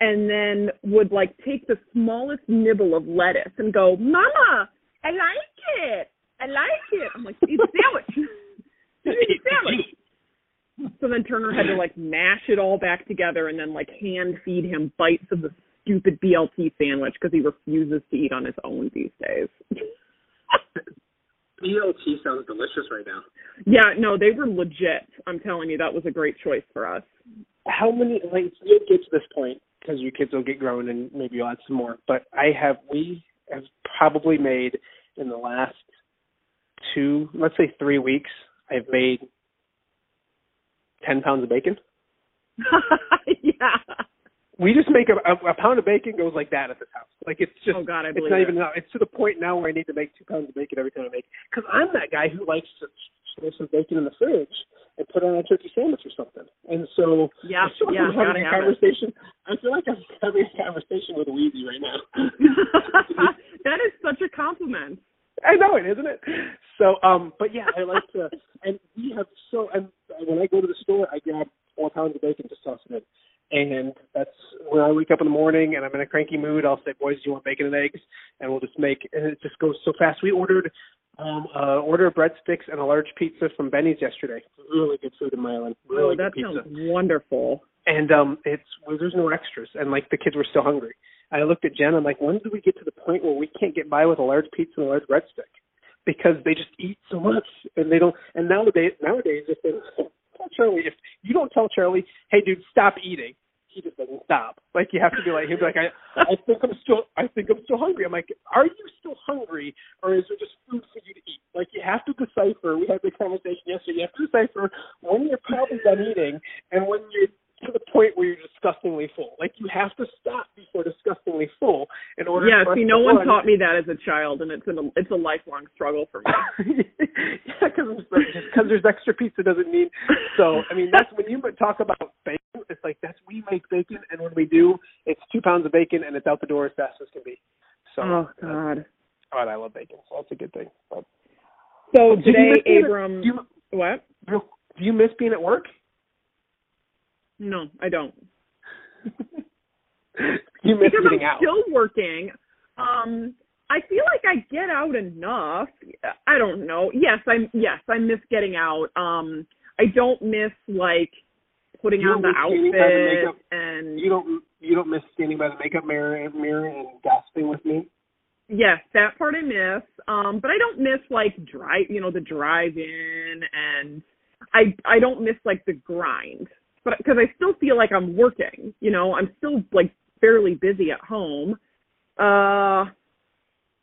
and then would like take the smallest nibble of lettuce and go, "Mama, I like it. I like it." I'm like, "Eat the sandwich. Eat the sandwich." So then Turner had to like mash it all back together and then like hand feed him bites of the stupid BLT sandwich because he refuses to eat on his own these days. BLT sounds delicious right now. Yeah, no, they were legit. I'm telling you, that was a great choice for us. How many? Like you'll get to this point because your kids will get grown and maybe you'll add some more. But I have we have probably made in the last two, let's say three weeks, I've made ten pounds of bacon. yeah. We just make a, a, a pound of bacon goes like that at this house. Like it's just Oh God, I believe it's not it. even now. It's to the point now where I need to make two pounds of bacon every time I make. Because I'm that guy who likes to throw some bacon in the fridge and put it on a turkey sandwich or something. And so Yeah, I feel like yeah, I'm having a have it. conversation. I feel like I'm having a conversation with Weezy right now. that is such a compliment. I know it, isn't it? So, um, but yeah, I like to, and we have so, and when I go to the store, I grab four pounds of bacon, just toss it in. And that's when I wake up in the morning and I'm in a cranky mood. I'll say, "Boys, do you want bacon and eggs?" And we'll just make. And it just goes so fast. We ordered um, uh, order of breadsticks and a large pizza from Benny's yesterday. Really good food in Milan. Really oh, that good pizza sounds wonderful. and um it's well, there's no extras and like the kids were still hungry i looked at jen i'm like when do we get to the point where we can't get by with a large pizza and a large breadstick because they just eat so much and they don't and nowadays nowadays if charlie if you don't tell charlie hey dude stop eating he just doesn't stop. Like you have to be like he'll be like i i think i'm still i think i'm still hungry. I'm like are you still hungry or is there just food for you to eat? Like you have to decipher. We had the conversation yesterday. You have to decipher when you're probably done eating and when you're to the point where you're disgustingly full. Like you have to stop before disgustingly full in order. Yeah, see, no one run. taught me that as a child, and it's a it's a lifelong struggle for me. yeah, because because there's extra pizza doesn't mean. So I mean, that's when you talk about bacon. It's like that's we make bacon, and when we do, it's two pounds of bacon, and it's out the door as fast as can be. So, oh uh, God. God, I love bacon, so that's a good thing. But, So today, Abram. you, What? do you miss being at work? No, I don't. you miss because getting I'm out. still working. Um, I feel like I get out enough. I don't know. Yes, I yes I miss getting out. Um, I don't miss like putting You on the don't miss standing by the outfit makeup- and You don't you don't miss standing by the makeup mirror mirror and gossiping with me. yes, that part I miss. Um, but I don't miss like drive, you know, the drive in, and I I don't miss like the grind. But because I still feel like I'm working, you know, I'm still like fairly busy at home. Uh,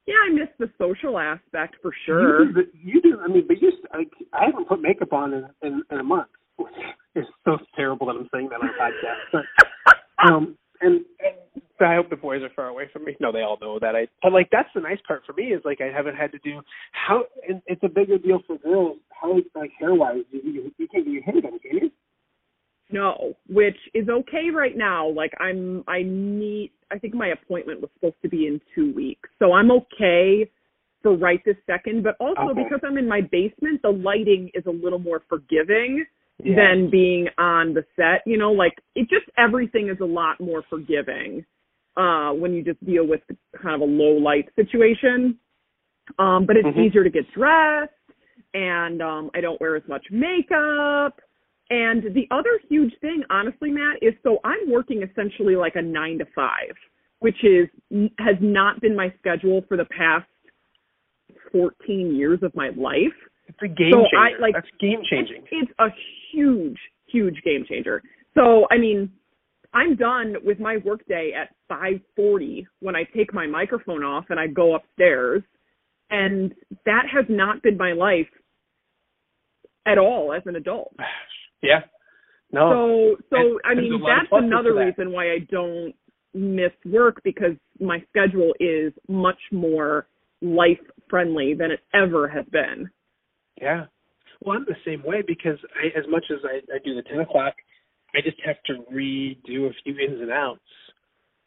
yeah, I miss the social aspect for sure. You do, the- you do. I mean, but you. I, I haven't put makeup on in, in, in a month. It's so terrible that I'm saying that on a podcast. But, um, and, and I hope the boys are far away from me. No, they all know that. I. But like, that's the nice part for me is like I haven't had to do how. And it's a bigger deal for girls. How like hair wise, you, you, you can't get your hair done, can you? No, which is okay right now. Like I'm I need I think my appointment was supposed to be in 2 weeks. So I'm okay for right this second, but also Okay. because I'm in my basement, the lighting is a little more forgiving Yeah. than being on the set, you know, like it just everything is a lot more forgiving uh when you just deal with kind of a low light situation. Um but it's Mhm. easier to get dressed and um I don't wear as much makeup. And the other huge thing, honestly, Matt, is so I'm working essentially like a nine to five, which is has not been my schedule for the past 14 years of my life. It's a game So changer. I, like- That's game changing. It's a huge, huge game changer. So I mean, I'm done with my workday at 5:40 when I take my microphone off and I go upstairs, and that has not been my life at all as an adult. Yeah. No. So, so I mean, a lot of that's another that. reason why I don't miss work because my schedule is much more life friendly than it ever has been. Yeah. Well, I'm the same way because I, as much as I, I do the 10 o'clock, I just have to redo a few ins and outs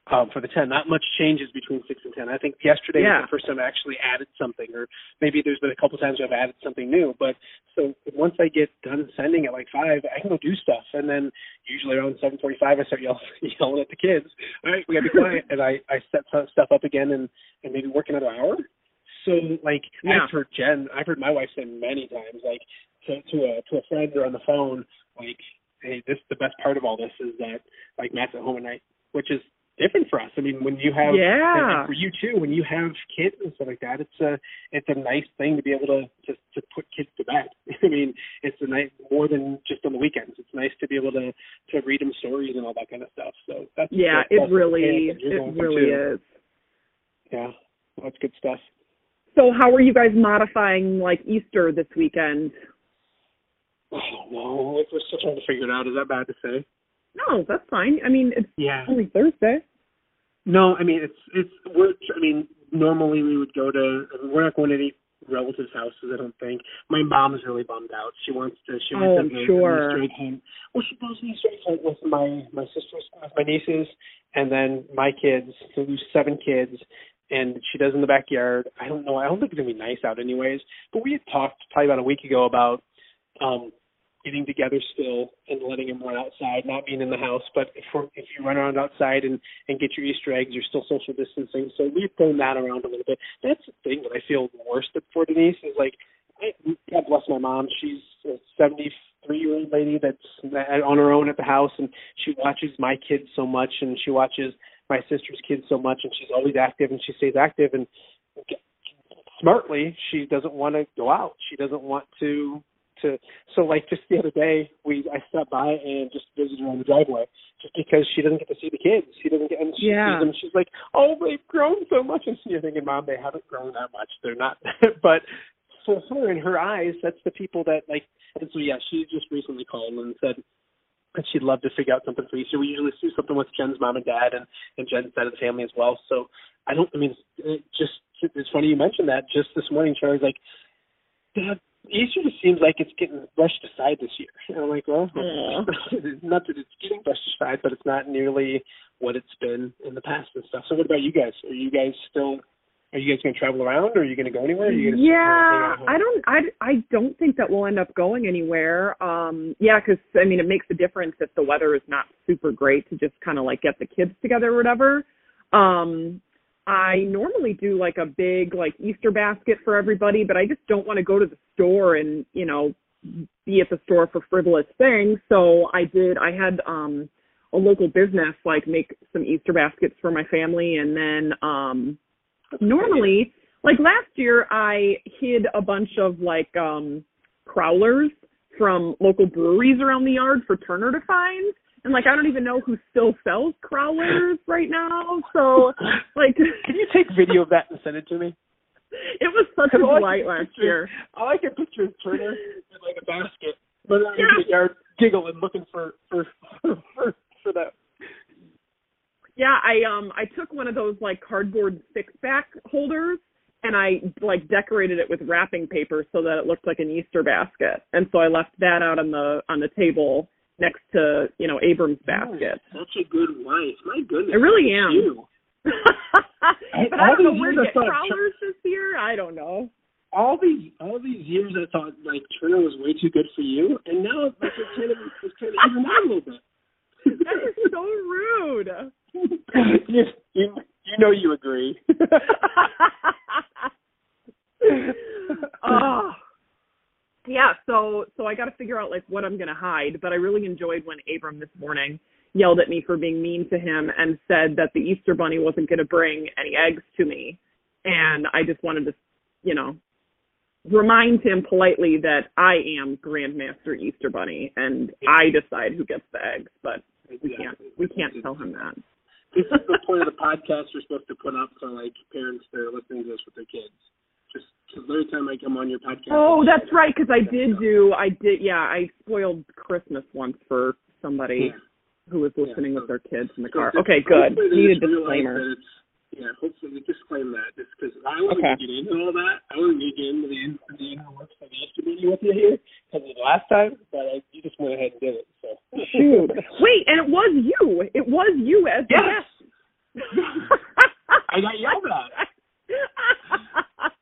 um, for the 10. Not much changes between 6 and 10. I think yesterday Yeah. was the first time I actually added something, or maybe there's been a couple times where I've added something new. But so once I get done sending at like 5, I can go do stuff. And then usually around 7.45, I start yelling, yelling at the kids, all right, we got to be quiet. and I, I set stuff up again and, and maybe work another hour. So like Yeah. I've heard Jen, I've heard my wife say many times, like to to a to a friend or on the phone, like, hey, this the best part of all this is that like Matt's at home at night, which is different for us. I mean, when you have Yeah. for you too, when you have kids and stuff like that, it's a it's a nice thing to be able to to, to put kids to bed. I mean, it's a nice more than just on the weekends. It's nice to be able to to read them stories and all that kind of stuff. So that's Yeah, that's it really, that's what you're it really too. is. Yeah, well, that's good stuff. So, how are you guys modifying like Easter this weekend? I don't know. We're still trying to figure it out. Is that bad to say? No, that's fine. I mean, it's Yeah. only Thursday. No, I mean it's it's we're I mean normally we would go to we're not going to any relatives' houses. I don't think. My mom's really bummed out. She wants to. She Oh, wants I'm to go sure. to Easter egg. Well, she goes to Easter egg hunt with my my sisters, with my nieces, and then my kids. So there's seven kids, and she does in the backyard. I don't know. I don't think it's gonna be nice out anyways. But we had talked probably about a week ago about um getting together still and letting them run outside, not being in the house. But if if you run around outside and and get your Easter eggs, you're still social distancing. So we've thrown that around a little bit. That's the thing that I feel the worst for Denise is like, I, God bless my mom. She's a 73 year old lady that's on her own at the house, and she watches my kids so much, and she watches my sister's kids so much, and she's always active, and she stays active, and smartly, she doesn't want to go out. She doesn't want to to so like just the other day we I stopped by and just visited her on the driveway just because she doesn't get to see the kids. She doesn't get and she Yeah. sees them. She's like, Oh, they've grown so much and you're thinking, Mom, they haven't grown that much. They're not but for her in her eyes, that's the people that like and so yeah, she just recently called and said that she'd love to figure out something for Easter. We usually do something with Jen's mom and dad and, and Jen's side of the family as well. So I don't I mean it just it's funny you mentioned that just this morning Charlie's like Dad, Easter just seems like it's getting brushed aside this year. And I'm like, well, Aw. not that it's getting brushed aside, but it's not nearly what it's been in the past and stuff. So what about you guys? Are you guys still? Are you guys going to travel around, or are you going to go anywhere? Are you gonna Yeah, hang out home? I don't. I I don't think that we'll end up going anywhere. Um, yeah, because I mean, it makes a difference if the weather is not super great to just kind of like get the kids together or whatever. Um, I normally do like a big like Easter basket for everybody, but I just don't want to go to the store and you know be at the store for frivolous things. So I did. I had um a local business like make some Easter baskets for my family, and then um normally like last year I hid a bunch of like um crowlers from local breweries around the yard for Turner to find. And like I don't even know who still sells crowlers right now. So like Can you take video of that and send it to me? it was such a delight last picture- year. All I can picture is Turner in like a basket, running around Yeah. the yard, giggling, looking for for for, for that. Yeah, I um I took one of those like cardboard six pack holders and I like decorated it with wrapping paper so that it looked like an Easter basket. And so I left that out on the on the table next to, you know, Abram's basket. Such a good wife. My goodness. I really am. You. but I all don't know these where years to I get thought crowlers this year. I don't know. All these all these years I thought like Turner was way too good for you, and now it's like it's kind of it's kind of even out a little bit. That is so rude. you, you you know you agree. oh. Yeah, so so I got to figure out like what I'm going to hide, but I really enjoyed when Abram this morning yelled at me for being mean to him and said that the Easter bunny wasn't going to bring any eggs to me. And I just wanted to, you know, remind him politely that I am Grandmaster Easter Bunny and I decide who gets the eggs, but we can't we can't tell him that. this is the point of the podcast we're supposed to put up for like parents that are listening to this with their kids. Just because every time I come on your podcast. Oh, that's right. Because I did do, I did, yeah, I spoiled Christmas once for somebody Yeah. who was listening Yeah, with their kids in the So car. just- Okay, good. Need a disclaimer. Yeah, hopefully we disclaim that just because I wasn't Okay. to get into all that. I wasn't going to get into the into the inner works of the with you here because of the last time, but I, you just went ahead and did it. So Shoot. Wait, and it was you. It was you as Yes. guest. I got yelled at.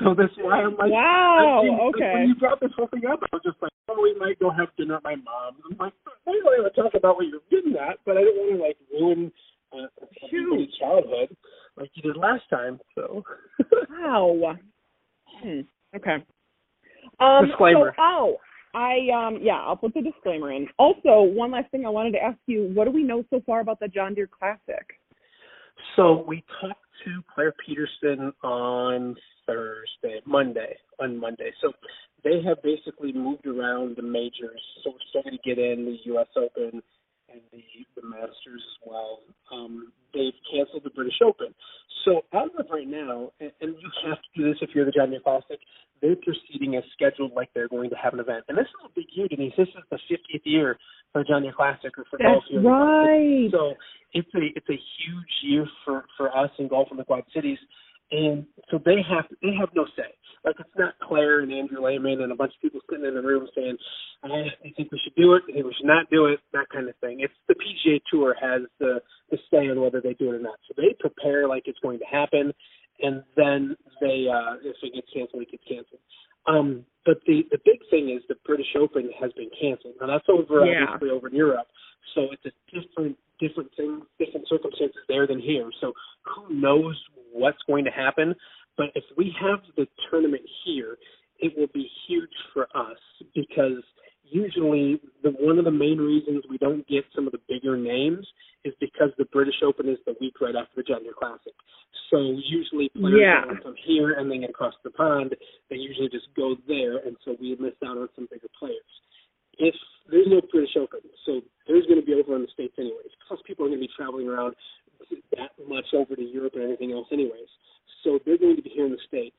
So that's why I'm like, Wow, okay. When you brought this whole thing up, I was just like, oh, we might go have dinner at my mom's. I'm like, I don't want to talk about what you're getting at, but I don't want to like ruin uh, everybody's childhood like you did last time. So wow. Hmm. Okay. Um, Disclaimer. So, oh, I um yeah, I'll put the disclaimer in. Also, one last thing I wanted to ask you: What do we know so far about the John Deere Classic? So we talked to Clair Peterson on Thursday, Monday, on Monday. So they have basically moved around the majors. So we're starting to get in the U.S. Open and the the Masters as well. Um, they've canceled the British Open. So as of right now, and, and you have to do this if you're the John Deere Classic, they're proceeding as scheduled like they're going to have an event. And this is a big year, Denise. This is the 50th year for John Deere Classic or for golf That's here. in right. So it's a it's a huge year for for us in golf in the Quad Cities, and so they have they have no say. Like it's not Clair and Andrew Lehman and a bunch of people sitting in the room saying, "I think we should do it. I think we should not do it." That kind of thing. It's the PGA Tour has the the say on whether they do it or not. So they prepare like it's going to happen, and then they uh if it gets canceled, it gets canceled. Um, but the the big thing is the British Open has been canceled. Now that's over Yeah. obviously over in Europe, so it's a different different thing, different circumstances there than here. So who knows what's going to happen? But if we have the tournament here, it will be huge for us because usually the one of the main reasons we don't get some of the bigger names is because the British Open is the week right after the Deere Classic. So usually players Yeah. come here and then get across the pond. They usually just go there, and so we miss out on some bigger players. If there's no British Open, so there's going to be over in the states anyways. Plus, people are going to be traveling around that much over to Europe and everything else anyways. So they're going to be here in the states.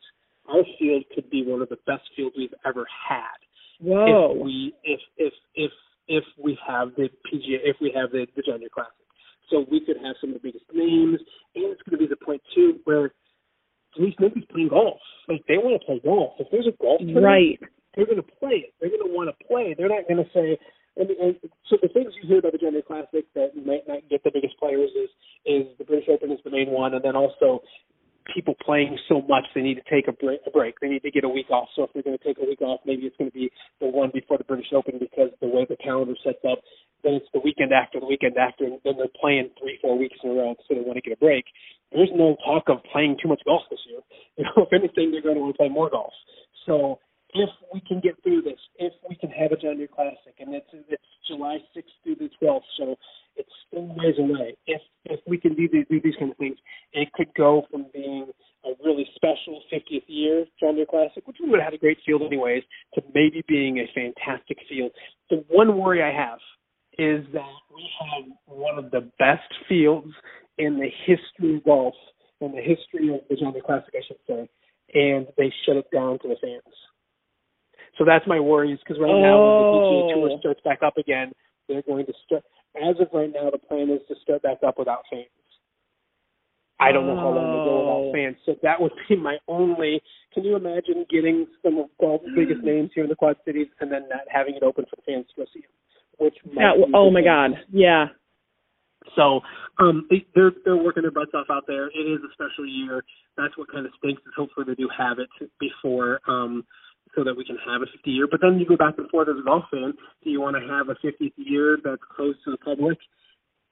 Our field could be one of the best fields we've ever had Whoa. if we if if if if we have the PGA if we have the the John Deere Classic. So we could have some of the biggest names, and it's going to be the point too where Denise nobody's playing golf. Like they want to play golf. If there's a golf tournament, right. they're going to play it. They're going to want to play. They're not going to say. And, and so the things you hear about the Deere Classic that might not get the biggest players is is the British Open is the main one, and then also people playing so much they need to take a break, a break. They need to get a week off. So if they're going to take a week off, maybe it's going to be the one before the British Open because the way the calendar sets up, then it's the weekend after the weekend after, and then they're playing three, four weeks in a row, so they want to get a break. There's no talk of playing too much golf this year. You know, if anything, they're going to want to play more golf. So if we can get through this, have a John Deere Classic, and it's it's July 6th through the 12th, so it's still ways away. If if we can do these, do these kind of things, it could go from being a really special 50th year John Deere Classic, which we would have had a great field anyways, to maybe being a fantastic field. The one worry I have is that we have one of the best fields in the history of golf, in the history of the John Deere Classic, I should say, and they shut it down to the fans. So that's my worries because right now when the PGA Tour Oh. starts back up again, they're going to start. As of right now, the plan is to start back up without fans. I don't know how long they go without fans, so that would be my only. Can you imagine getting some of golf's biggest names here in the Quad Cities and then not having it open for the fans to go see them? Which might That, oh my. God. Yeah. So um, they- they're they're working their butts off out there. It is a special year. That's what kind of stinks. Is hopefully they do have it before, um, so that we can have a 50 year. But then you go back and forth as a golf fan. Do you want to have a 50th year that's closed to the public,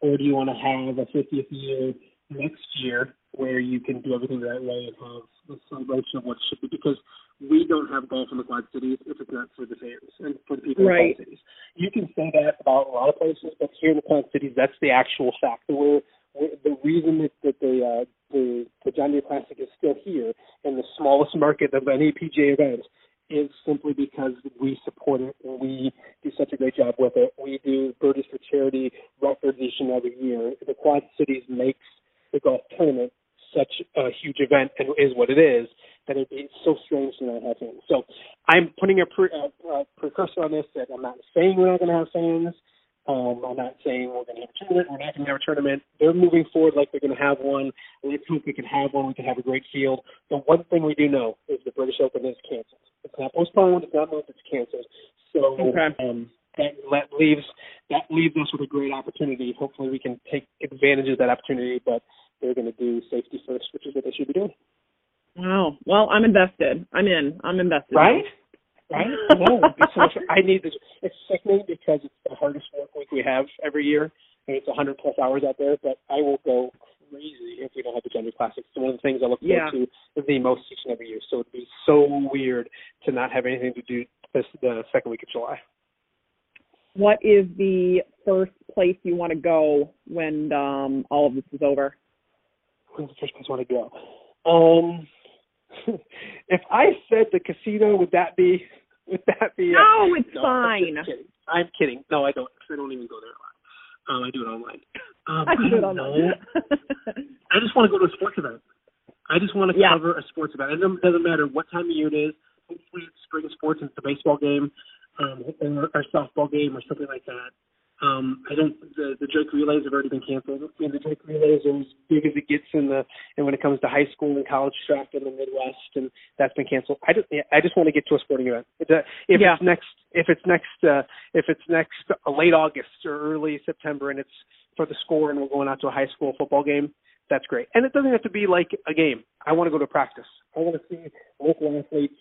or do you want to have a 50th year next year where you can do everything the right way and have the celebration of what should be? Because we don't have golf in the Quad Cities if it's not for the fans and for the people Right. in the Quad Cities. You can say that about a lot of places, but here in the Quad Cities, that's the actual fact. We're the reason that, that the uh, the the John Deere Classic is still here in the smallest market of any PGA event is simply because we support it and we do such a great job with it. We do Birdies for Charity and every year. The Quad Cities makes the golf tournament such a huge event and is what it is that it'd be so strange to not have fans. So I'm putting a, pre- a, a precursor on this that I'm not saying we're not going to have fans. Um, I'm not saying we're going to have a tournament. We're not going to have a tournament. They're moving forward like they're going to have one. Let's hope we can have one. We can have a great field. The one thing we do know is the British Open is canceled. It's not postponed. It's not moved. It's canceled. So Okay. um, that let, leaves that leaves us with a great opportunity. Hopefully, we can take advantage of that opportunity. But they're going to do safety first, which is what they should be doing. Wow. Well, I'm invested. I'm in. I'm invested. Right? Right? No, it'd so much, I need this. It's sickening because it's the hardest work week we have every year, and it's 100 plus hours out there. But I will go crazy if we don't have the John Deere Classics. It's one of the things I look Yeah. forward to the most each and every year. So it'd be so weird to not have anything to do this the second week of July. What is the first place you want to go when um all of this is over? When's the first place I want to go? Um, if I said the casino, would that be? Would that be? No, it's no, fine. I'm kidding. I'm kidding. No, I don't. I don't even go there a lot. Um, I do it online. Um, I do it don't online. know. I just want to go to a sports event. I just want to Yeah. cover a sports event. It doesn't, doesn't matter what time of year it is. Hopefully, it's spring sports and it's a baseball game, um, or a softball game, or something like that. Um, I don't. The, the Drake relays have already been canceled. I mean, the Drake relays are as big as it gets in the, and when it comes to high school and college track in the Midwest, and that's been canceled. I just, I just want to get to a sporting event. If, uh, if Yeah. it's next, if it's next, uh, if it's next uh, late August or early September, and it's for the score, and we're going out to a high school football game, that's great. And it doesn't have to be like a game. I want to go to practice. I want to see local athletes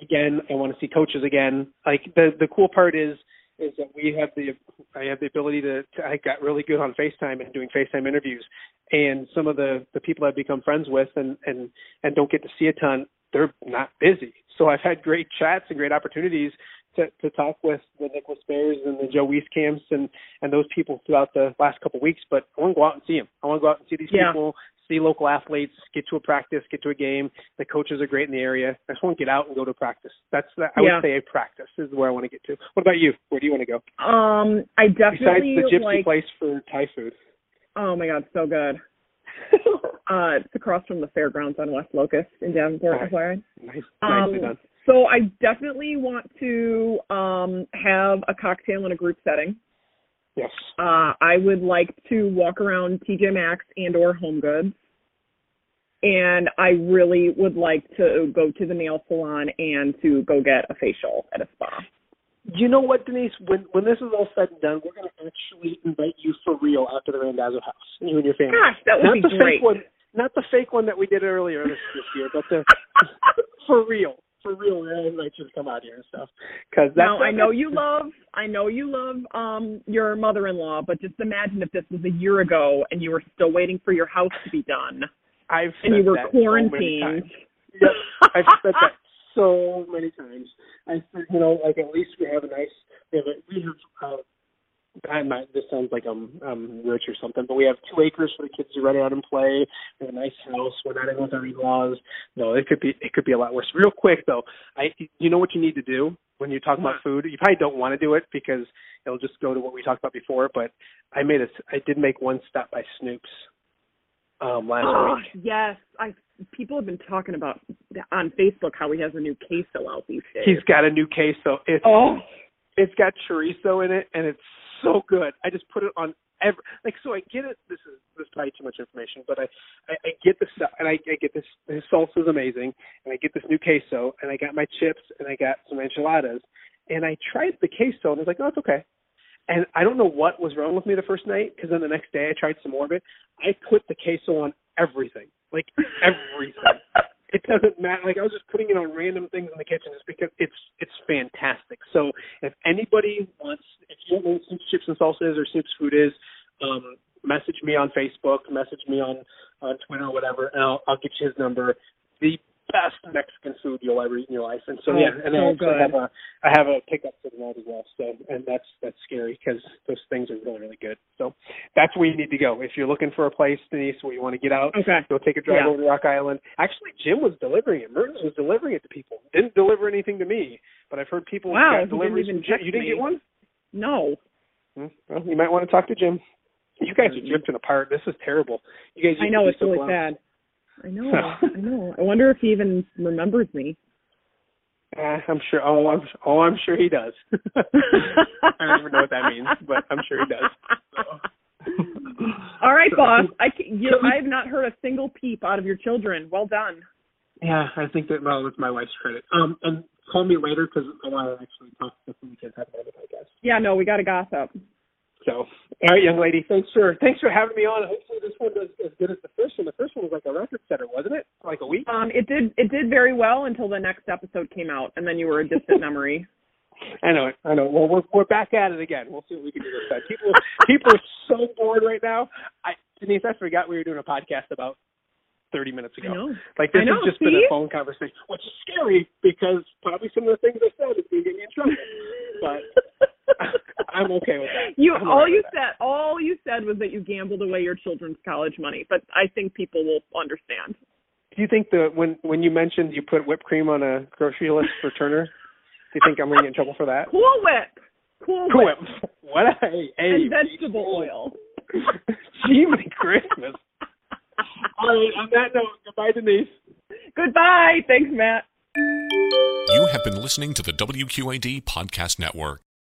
again. I want to see coaches again. Like the the cool part is is that we have the I have the ability to, to I got really good on FaceTime and doing FaceTime interviews. And some of the the people I've become friends with and and and don't get to see a ton they're not busy. So I've had great chats and great opportunities to to talk with the Nicholas Bears and the Joe Weiss camps and and those people throughout the last couple of weeks but I want to go out and see them I want to go out and see these Yeah. people see local athletes, get to a practice, get to a game. The coaches are great in the area. I just want to get out and go to practice. That's the, I Yeah. would say a practice is where I want to get to. What about you? Where do you want to go? Um, I definitely Besides the gypsy like. place for Thai food. Oh my god, so good. Uh, it's across from the fairgrounds on West Locust in Davenport. FYI. nice, nicely Um, done. so I definitely want to um have a cocktail in a group setting. Yes. Uh, I would like to walk around TJ Maxx and or Home Goods. And I really would like to go to the nail salon and to go get a facial at a spa. You know what, Denise? When when this is all said and done, we're going to actually invite you for real out to the Randazzo house, you and your family. Gosh, that would not be the great. fake one, not the fake one that we did earlier this, this year, but the for real, for real. We're going invite you to come out here and stuff. Because Now I know you love I know you love um your mother-in-law, but just imagine if this was a year ago and you were still waiting for your house to be done I've and you were that so many quarantined. times. Yep, I've said that so many times. I said, you know, like at least we have a nice, we have, a, we have. Uh, I'm not. This sounds like I'm I'm rich or something, but we have two acres for the kids to run out and play. We have a nice house. We're not in with our in-laws. No, it could be it could be a lot worse. Real quick though, I you know what you need to do when you talk about food. You probably don't want to do it because it'll just go to what we talked about before. But I made a I did make one stop by Snoop's um last Oh, week. yes, I people have been talking about on Facebook how he has a new queso out these days. He's got a new queso. It's oh, it's got chorizo in it and it's so good. I just put it on every like so I get it this is this is probably too much information, but I, I, I get stuff and I, I get this his salsa is amazing and I get this new queso and I got my chips and I got some enchiladas and I tried the queso and I was like, Oh, it's okay. And I don't know what was wrong with me the first night because then the next day I tried some more of it. I put the queso on everything. Like everything. It doesn't matter. Like I was just putting it on random things in the kitchen just because it's it's fantastic. So if anybody wants, if you don't know what Snoop's chips and salsa is or Snoop's food is, um, message me on Facebook, message me on on Twitter or whatever, and I'll I'll get you his number. The best Mexican food you'll ever eat in your life. And so Oh, yeah, and I so also good. have a I have a pickup for tonight as well. So and that's that's scary because those things are really really good. So that's where you need to go if you're looking for a place, Denise, where you want to get out. okay. Go take a drive Yeah. over to Rock Island. Actually, Jim was delivering it. Mertens was delivering it to people. Didn't deliver anything to me, but I've heard people Wow, got didn't deliveries even from Jim. You didn't get one? No. Hmm, Well, you might want to talk to Jim. You guys are drifting apart. This is terrible. You guys. I know it's really sad. I know. I know. I wonder if he even remembers me. Uh, I'm sure. Oh, I'm. Oh, I'm sure he does. I don't even know what that means, but I'm sure he does. So. All right, So- boss. I you, I have not heard a single peep out of your children. Well done. Yeah, I think that. Well, it's my wife's credit. Um, and call me later because I want to actually talk to some kids about it. I guess. Yeah, no, we got to gossip. So, all right, young lady, thanks for thanks for having me on. Hopefully, this one does as good as the first one. The first one was like a record setter, wasn't it? For like a week. Um, it did it did very well until the next episode came out, and then you were a distant memory. I know it. I know. Well, we're we're back at it again. We'll see what we can do this time. People people are so bored right now. I Denise, I forgot we were doing a podcast about thirty minutes ago. Like this know, has just been a phone conversation, which is scary because probably some of the things I said is going to get me in trouble. But I'm okay with that. You I'm all all right you with that. said all you said was that you gambled away your children's college money, but I think people will understand. Do you think the when when you mentioned you put whipped cream on a grocery list for Turner, do you think I'm going to get in trouble for that? Cool Whip, Cool Cool Whip, Whip. What a hey, hey and vegetable oil. Jiminy Christmas. All right, on that note, goodbye, Denise. Goodbye. Thanks, Matt. You have been listening to the WQAD Podcast Network.